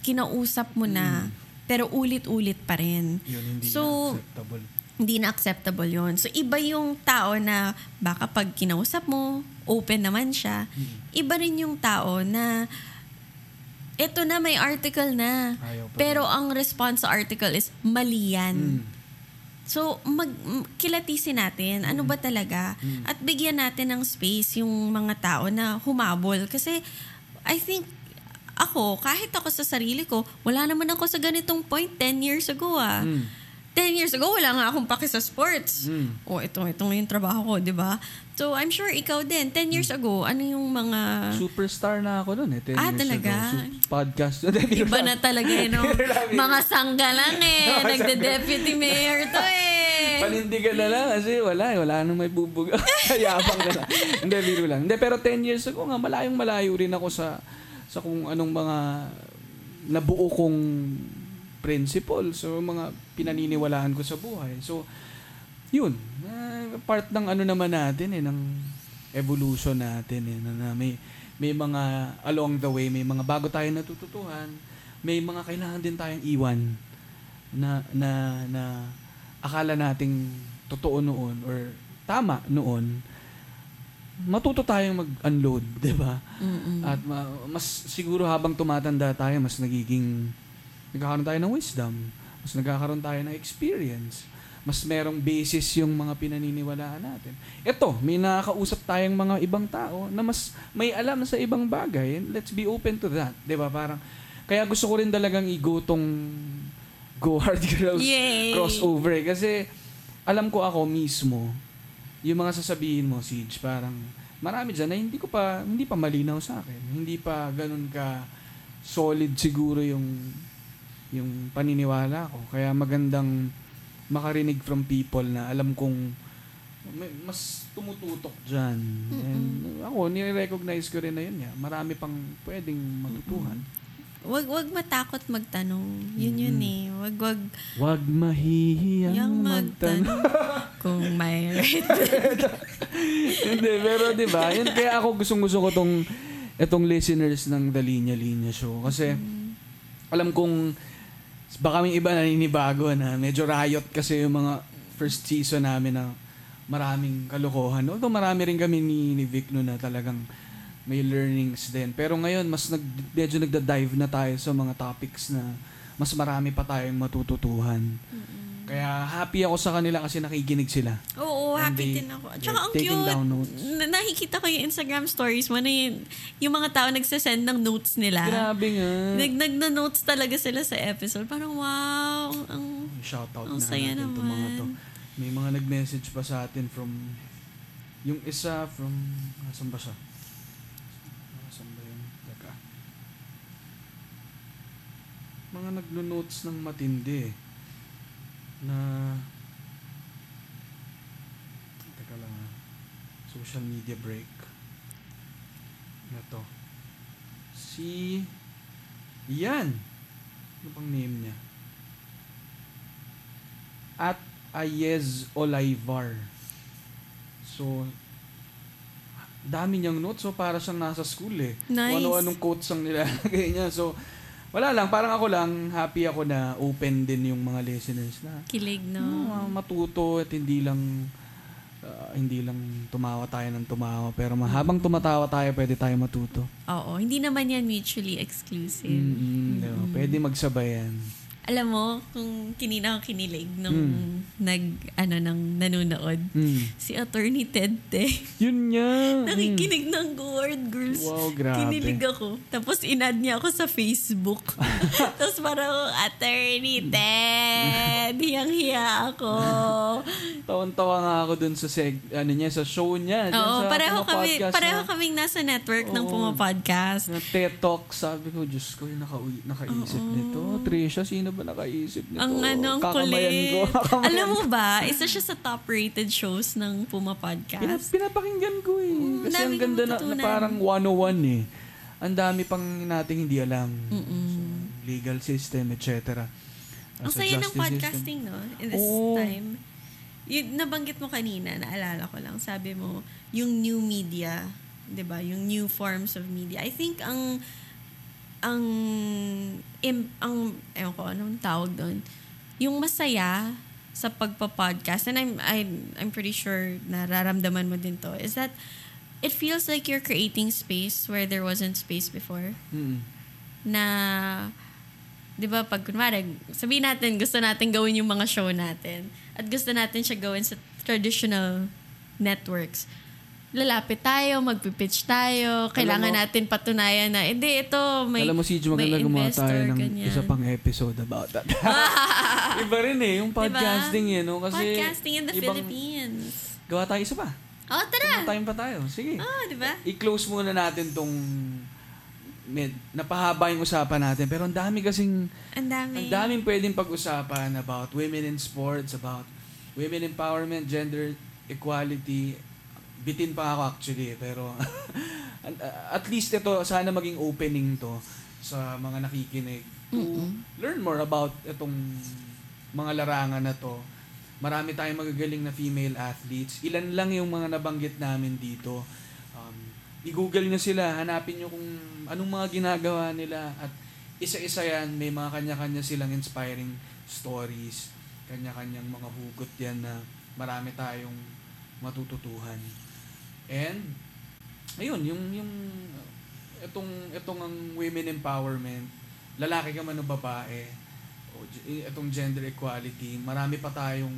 kinausap mo na pero ulit-ulit pa rin. Yun, hindi So, na acceptable. hindi na acceptable yun. So, iba yung tao na baka pag kinausap mo, open naman siya. Iba rin yung tao na eto na, may article na. Ayaw pa Pero ang response sa article is, mali yan. Mm. So, mag, kilatisin natin, ano ba talaga? At bigyan natin ng space yung mga tao na humabol. Kasi, I think, ako, kahit ako sa sarili ko, wala naman ako sa ganitong point 10 years ago ah. Mm. 10 years ago, wala nga akong paki sa sports. Mm. O, ito, ito nga yung trabaho ko, di ba? So, I'm sure ikaw din. 10 years ago, ano yung mga... Superstar na ako noon eh. 10 Ah, years talaga? ago. Su- podcast. Iba na talaga eh, no? Mga sangga lang eh. Nagde-deputy mayor to eh. Panindigan na lang kasi wala eh. Wala nang may bubuga. Yabang na lang. Hindi, biro lang. Hindi, pero 10 years ago nga, malayong malayo rin ako sa sa kung anong mga nabuo kong principle. So, mga pinaniniwalaan ko sa buhay. So, yun. Uh, part ng ano naman natin eh, ng evolution natin eh, na, na may, may mga along the way, may mga bago tayo natututuhan, may mga kailangan din tayong iwan na, na, na akala nating totoo noon or tama noon, matuto tayong mag-unload, di ba? At ma- mas siguro habang tumatanda tayo, mas nagiging, nagkakaroon tayo ng wisdom, mas nagkakaroon tayo ng experience, mas merong basis yung mga pinaniniwalaan natin. Ito, may nakakausap tayong mga ibang tao na mas may alam sa ibang bagay. Let's be open to that. Ba? Parang, kaya gusto ko rin talagang i-go tong Go Hard Girls Yay! crossover. eh. Kasi alam ko ako mismo, yung mga sasabihin mo, Siege, parang marami dyan na hindi ko pa, hindi pa malinaw sa akin. Hindi pa ganun ka solid siguro yung yung paniniwala ko. Kaya magandang makarinig from people na alam kong may, mas tumututok dyan. And ako, nire-recognize ko rin na yun nga. Marami pang pwedeng matutuhan. Wag, wag matakot magtanong. Yun yun Mm. eh. Wag, wag Huwag mahihiyang yang magtanong. kung may right. Hindi, pero di ba? Yun kaya ako gustong-gusto ko tong itong listeners ng The Linya Linya Show kasi alam kong baka may iba naninibago na medyo riot kasi yung mga first season namin na maraming kalokohan. Although marami rin kami ni, ni Vic no na talagang may learnings din. Pero ngayon, mas nag, medyo nagda-dive na tayo sa mga topics na mas marami pa tayong matututuhan. Kaya happy ako sa kanila kasi nakikinig sila. Oo, And happy they- din ako. Tsaka ang cute. down notes. Na- nakikita ko yung Instagram stories mo na yung, yung mga tao nagsasend ng notes nila. Grabe nga. Nag, nagna-notes talaga sila sa episode. Parang wow. Ang, Shoutout Ang na saya natin itong mga naman. to. May mga nag-message pa sa atin from yung isa from nasan ba siya? Nasan ba yun? Teka. Mga nagno-notes ng matindi na Teka lang ah. Social media break. Na to. Si Yan. Ano pang name niya? At Ayez Olivar. So, dami niyang notes. So, para siyang nasa school eh. Nice. Ano-anong quotes ang nilalagay niya. So, wala lang, parang ako lang, happy ako na open din yung mga listeners na Kilig, no? ano, matuto at hindi lang ah, hindi lang tumawa tayo ng tumawa pero habang tumatawa tayo pwede tayo matuto. Oo, hindi naman yan mutually exclusive. Mm-mm, diba? Pwede magsabay yan. Alam mo, kung kinina ko kinilig nung Mm. nag, ano, nang nanonood, Mm. si Attorney Ted Te. Yun nga. Mm. Nakikinig ng Go Word Girls. Wow, grabe. Kinilig ako. Tapos inad niya ako sa Facebook. Tapos parang, Attorney Ted, hiyang-hiya ako. Tawan-tawa nga ako dun sa seg, ano niya, sa show niya. Oo, sa pareho kami, pareho na- kaming nasa network ng Oo. Puma Podcast. Na TED Talk, sabi ko, Diyos ko, yung naka, nakaisip nito. Trisha, sino ba nakaisip nito? Ang ano, ang Kakamayan kulit. ko. kakamayan Alam mo ba, isa siya sa top-rated shows ng Puma Pinap- Podcast. pinapakinggan ko eh. Mm, Kasi ang ganda na, na parang 101 eh. Ang dami pang nating hindi alam. Mm-mm. So, legal system, etc. Ang Sa saya ng podcasting, no? In this Oo. time. Yung nabanggit mo kanina, naalala ko lang, sabi mo, yung new media, 'di ba Yung new forms of media. I think ang ang im, ang ewan ko anong tawag doon? Yung masaya sa pagpa-podcast and I'm I'm I'm pretty sure nararamdaman mo din to is that it feels like you're creating space where there wasn't space before. Mm. na 'di ba pag kunwari sabihin natin gusto natin gawin yung mga show natin at gusto natin siya gawin sa traditional networks lalapit tayo, magpipitch tayo, kailangan mo- natin patunayan na, hindi, ito, may, Alam mo, si may maganda gumawa tayo ng ganyan. isa pang episode about that. Iba rin eh, yung podcasting eh, no? Kasi Podcasting in the ibang- Philippines. Gawa tayo isa pa. Oh, tara! Time pa tayo. Sige. Oh, di ba? I-close muna natin tong med, napahaba yung usapan natin. Pero ang dami kasing, Ang dami. ang daming pwedeng pag-usapan about women in sports, about women empowerment, gender equality. Bitin pa ako actually, eh, pero at least ito, sana maging opening to sa mga nakikinig to Mm-mm. learn more about itong mga larangan na to. Marami tayong magagaling na female athletes. Ilan lang yung mga nabanggit namin dito. Um, I-google nyo sila, hanapin nyo kung anong mga ginagawa nila at isa-isa yan, may mga kanya-kanya silang inspiring stories, kanya-kanyang mga hugot yan na marami tayong matututuhan. And, ayun, yung, yung, itong, itong ang women empowerment, lalaki ka man o babae, o g- itong gender equality, marami pa tayong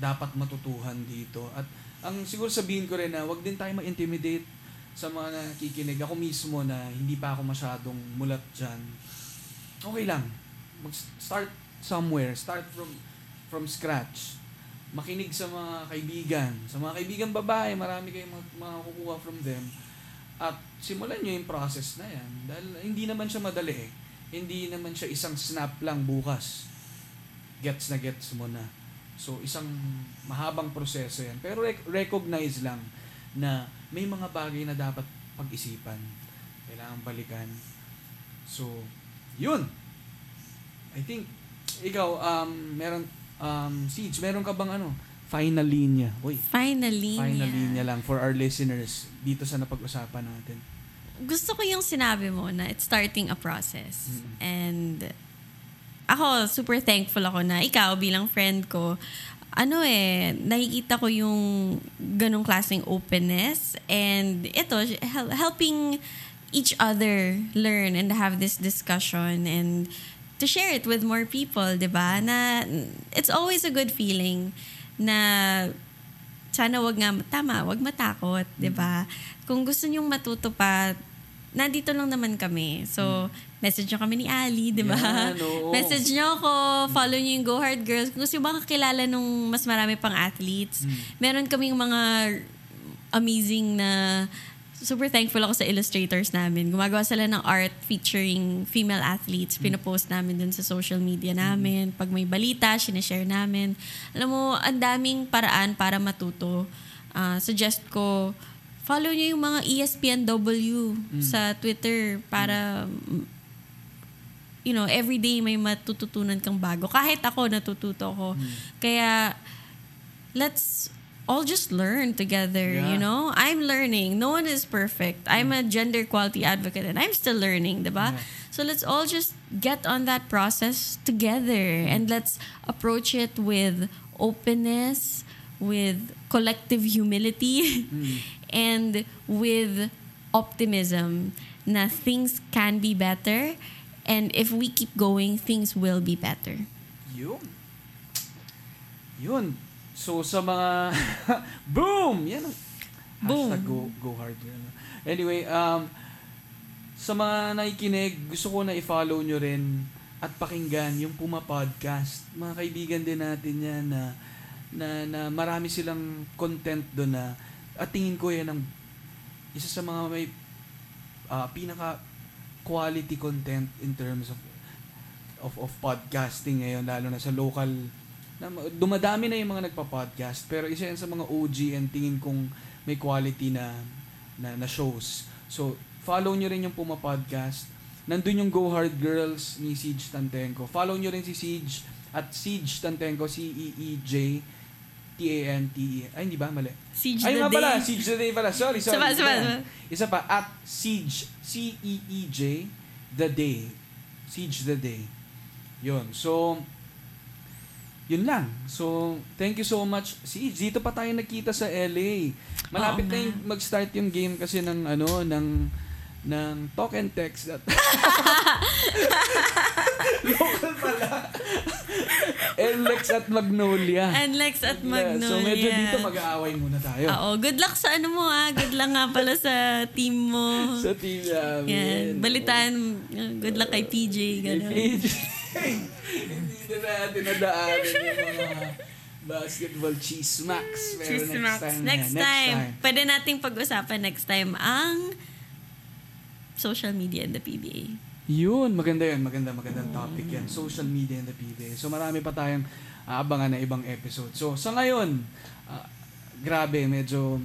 dapat matutuhan dito. At ang siguro sabihin ko rin na wag din tayo ma-intimidate sa mga nakikinig. Ako mismo na hindi pa ako masyadong mulat dyan. Okay lang. Mag-start somewhere. Start from from scratch. Makinig sa mga kaibigan. Sa mga kaibigan babae, marami kayong makukuha from them. At simulan nyo yung process na yan. Dahil hindi naman siya madali eh. Hindi naman siya isang snap lang bukas. Gets na gets mo na. So, isang mahabang proseso yan. Pero rec- recognize lang na may mga bagay na dapat pag-isipan. Kailangan balikan. So, yun. I think, ikaw, um, meron, um, Siege, meron ka bang ano, final linya? Uy, Finally. final niya. linya lang for our listeners dito sa napag-usapan natin. Gusto ko yung sinabi mo na it's starting a process. Mm. And ako, super thankful ako na ikaw bilang friend ko, ano eh, nakikita ko yung ganong klaseng openness and ito, hel- helping each other learn and have this discussion and to share it with more people, di ba? Na it's always a good feeling na sana wag nga, tama, wag matakot, di ba? Kung gusto nyong matuto pa, nandito lang naman kami. So, message nyo kami ni Ali, di ba? Yan, oo. Message nyo ako, follow nyo yung Go Hard Girls. Kung gusto nyo makakilala nung mas marami pang athletes, meron kaming mga amazing na super thankful ako sa illustrators namin. Gumagawa sila ng art featuring female athletes. Pinopost namin dun sa social media namin. Pag may balita, sinashare namin. Alam mo, ang daming paraan para matuto. Ah, suggest ko, follow nyo yung mga ESPNW sa Twitter para mm, you know, everyday may matututunan kang bago. Kahit ako, natututo ako. Kaya, let's all just learn together, Yeah. you know? I'm learning. No one is perfect. I'm mm. a gender equality advocate and I'm still learning, di ba? Yeah. So let's all just get on that process together mm. and let's approach it with openness, with collective humility, mm. and with optimism na things can be better. And if we keep going, things will be better. Yun. Yun. So, sa mga... Boom! Yan ang... Boom. Hashtag go, go hard. Yan. Anyway, um, sa mga nakikinig, gusto ko na i-follow nyo rin at pakinggan yung Puma Podcast. Mga kaibigan din natin yan na, na, na marami silang content doon na at tingin ko yan ang isa sa mga may ah, pinaka quality content in terms of of of podcasting ngayon lalo na sa local na dumadami na yung mga nagpa-podcast pero isa yan sa mga OG and tingin kong may quality na na, na shows. So, follow nyo rin yung Puma Podcast. Nandun yung Go Hard Girls ni Siege Tantenko. Follow nyo rin si Siege at Siege Tantenko, E C-E-E-J T-A-N-T-E. Ay, hindi ba? Mali. Siege Ay, the nga day. pala. Siege the day pala. Sorry, sorry. Saba, saba, Isa saba. Isa pa. At Siege. C-E-E-J. The day. Siege the day. Yun. So, yun lang. So, thank you so much. Siege, dito pa tayo nakita sa LA. Malapit Oo na yung mag-start yung game kasi ng ano, ng ng talk and text at local pala NLEX at Magnolia And Lex at Magnolia. so medyo dito mag-aaway muna tayo Oo, good luck sa ano mo ah. Good luck nga pala sa team mo. sa team namin Yan. Balitaan, good luck kay PJ. Ganun. Hindi na natin nadaanan yung mga basketball chismax. Pero Cheese next Max. time. Next, na, time. Pwede nating pag-usapan next time ang social media in the PBA. Yun, maganda yun. Maganda, magandang topic yan. Social media and the PBA. So marami pa tayong aabangan na ibang episode. So sa ngayon, ah, grabe, medyo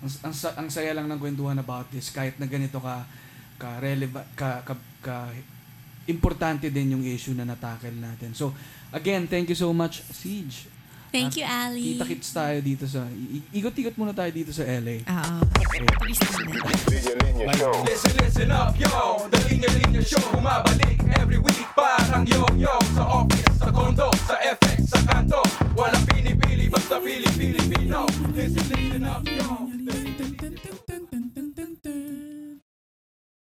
ang, ang, ang saya lang ng kwentuhan about this kahit na ganito ka ka relevant ka, ka, ka importante din yung issue na natackle natin. So again, thank you so much Siege. Thank At you, Ali. Kita-kits tayo dito sa i- ikot-ikot muna tayo dito sa LA. Oo. Naman. Listen, listen up, yo The Linya Linya Show Bumabalik every week Parang yo-yo Sa office, sa condo, sa FX, sa kanto Walang pinipili, basta pili-Pilipino Listen, listen up, yo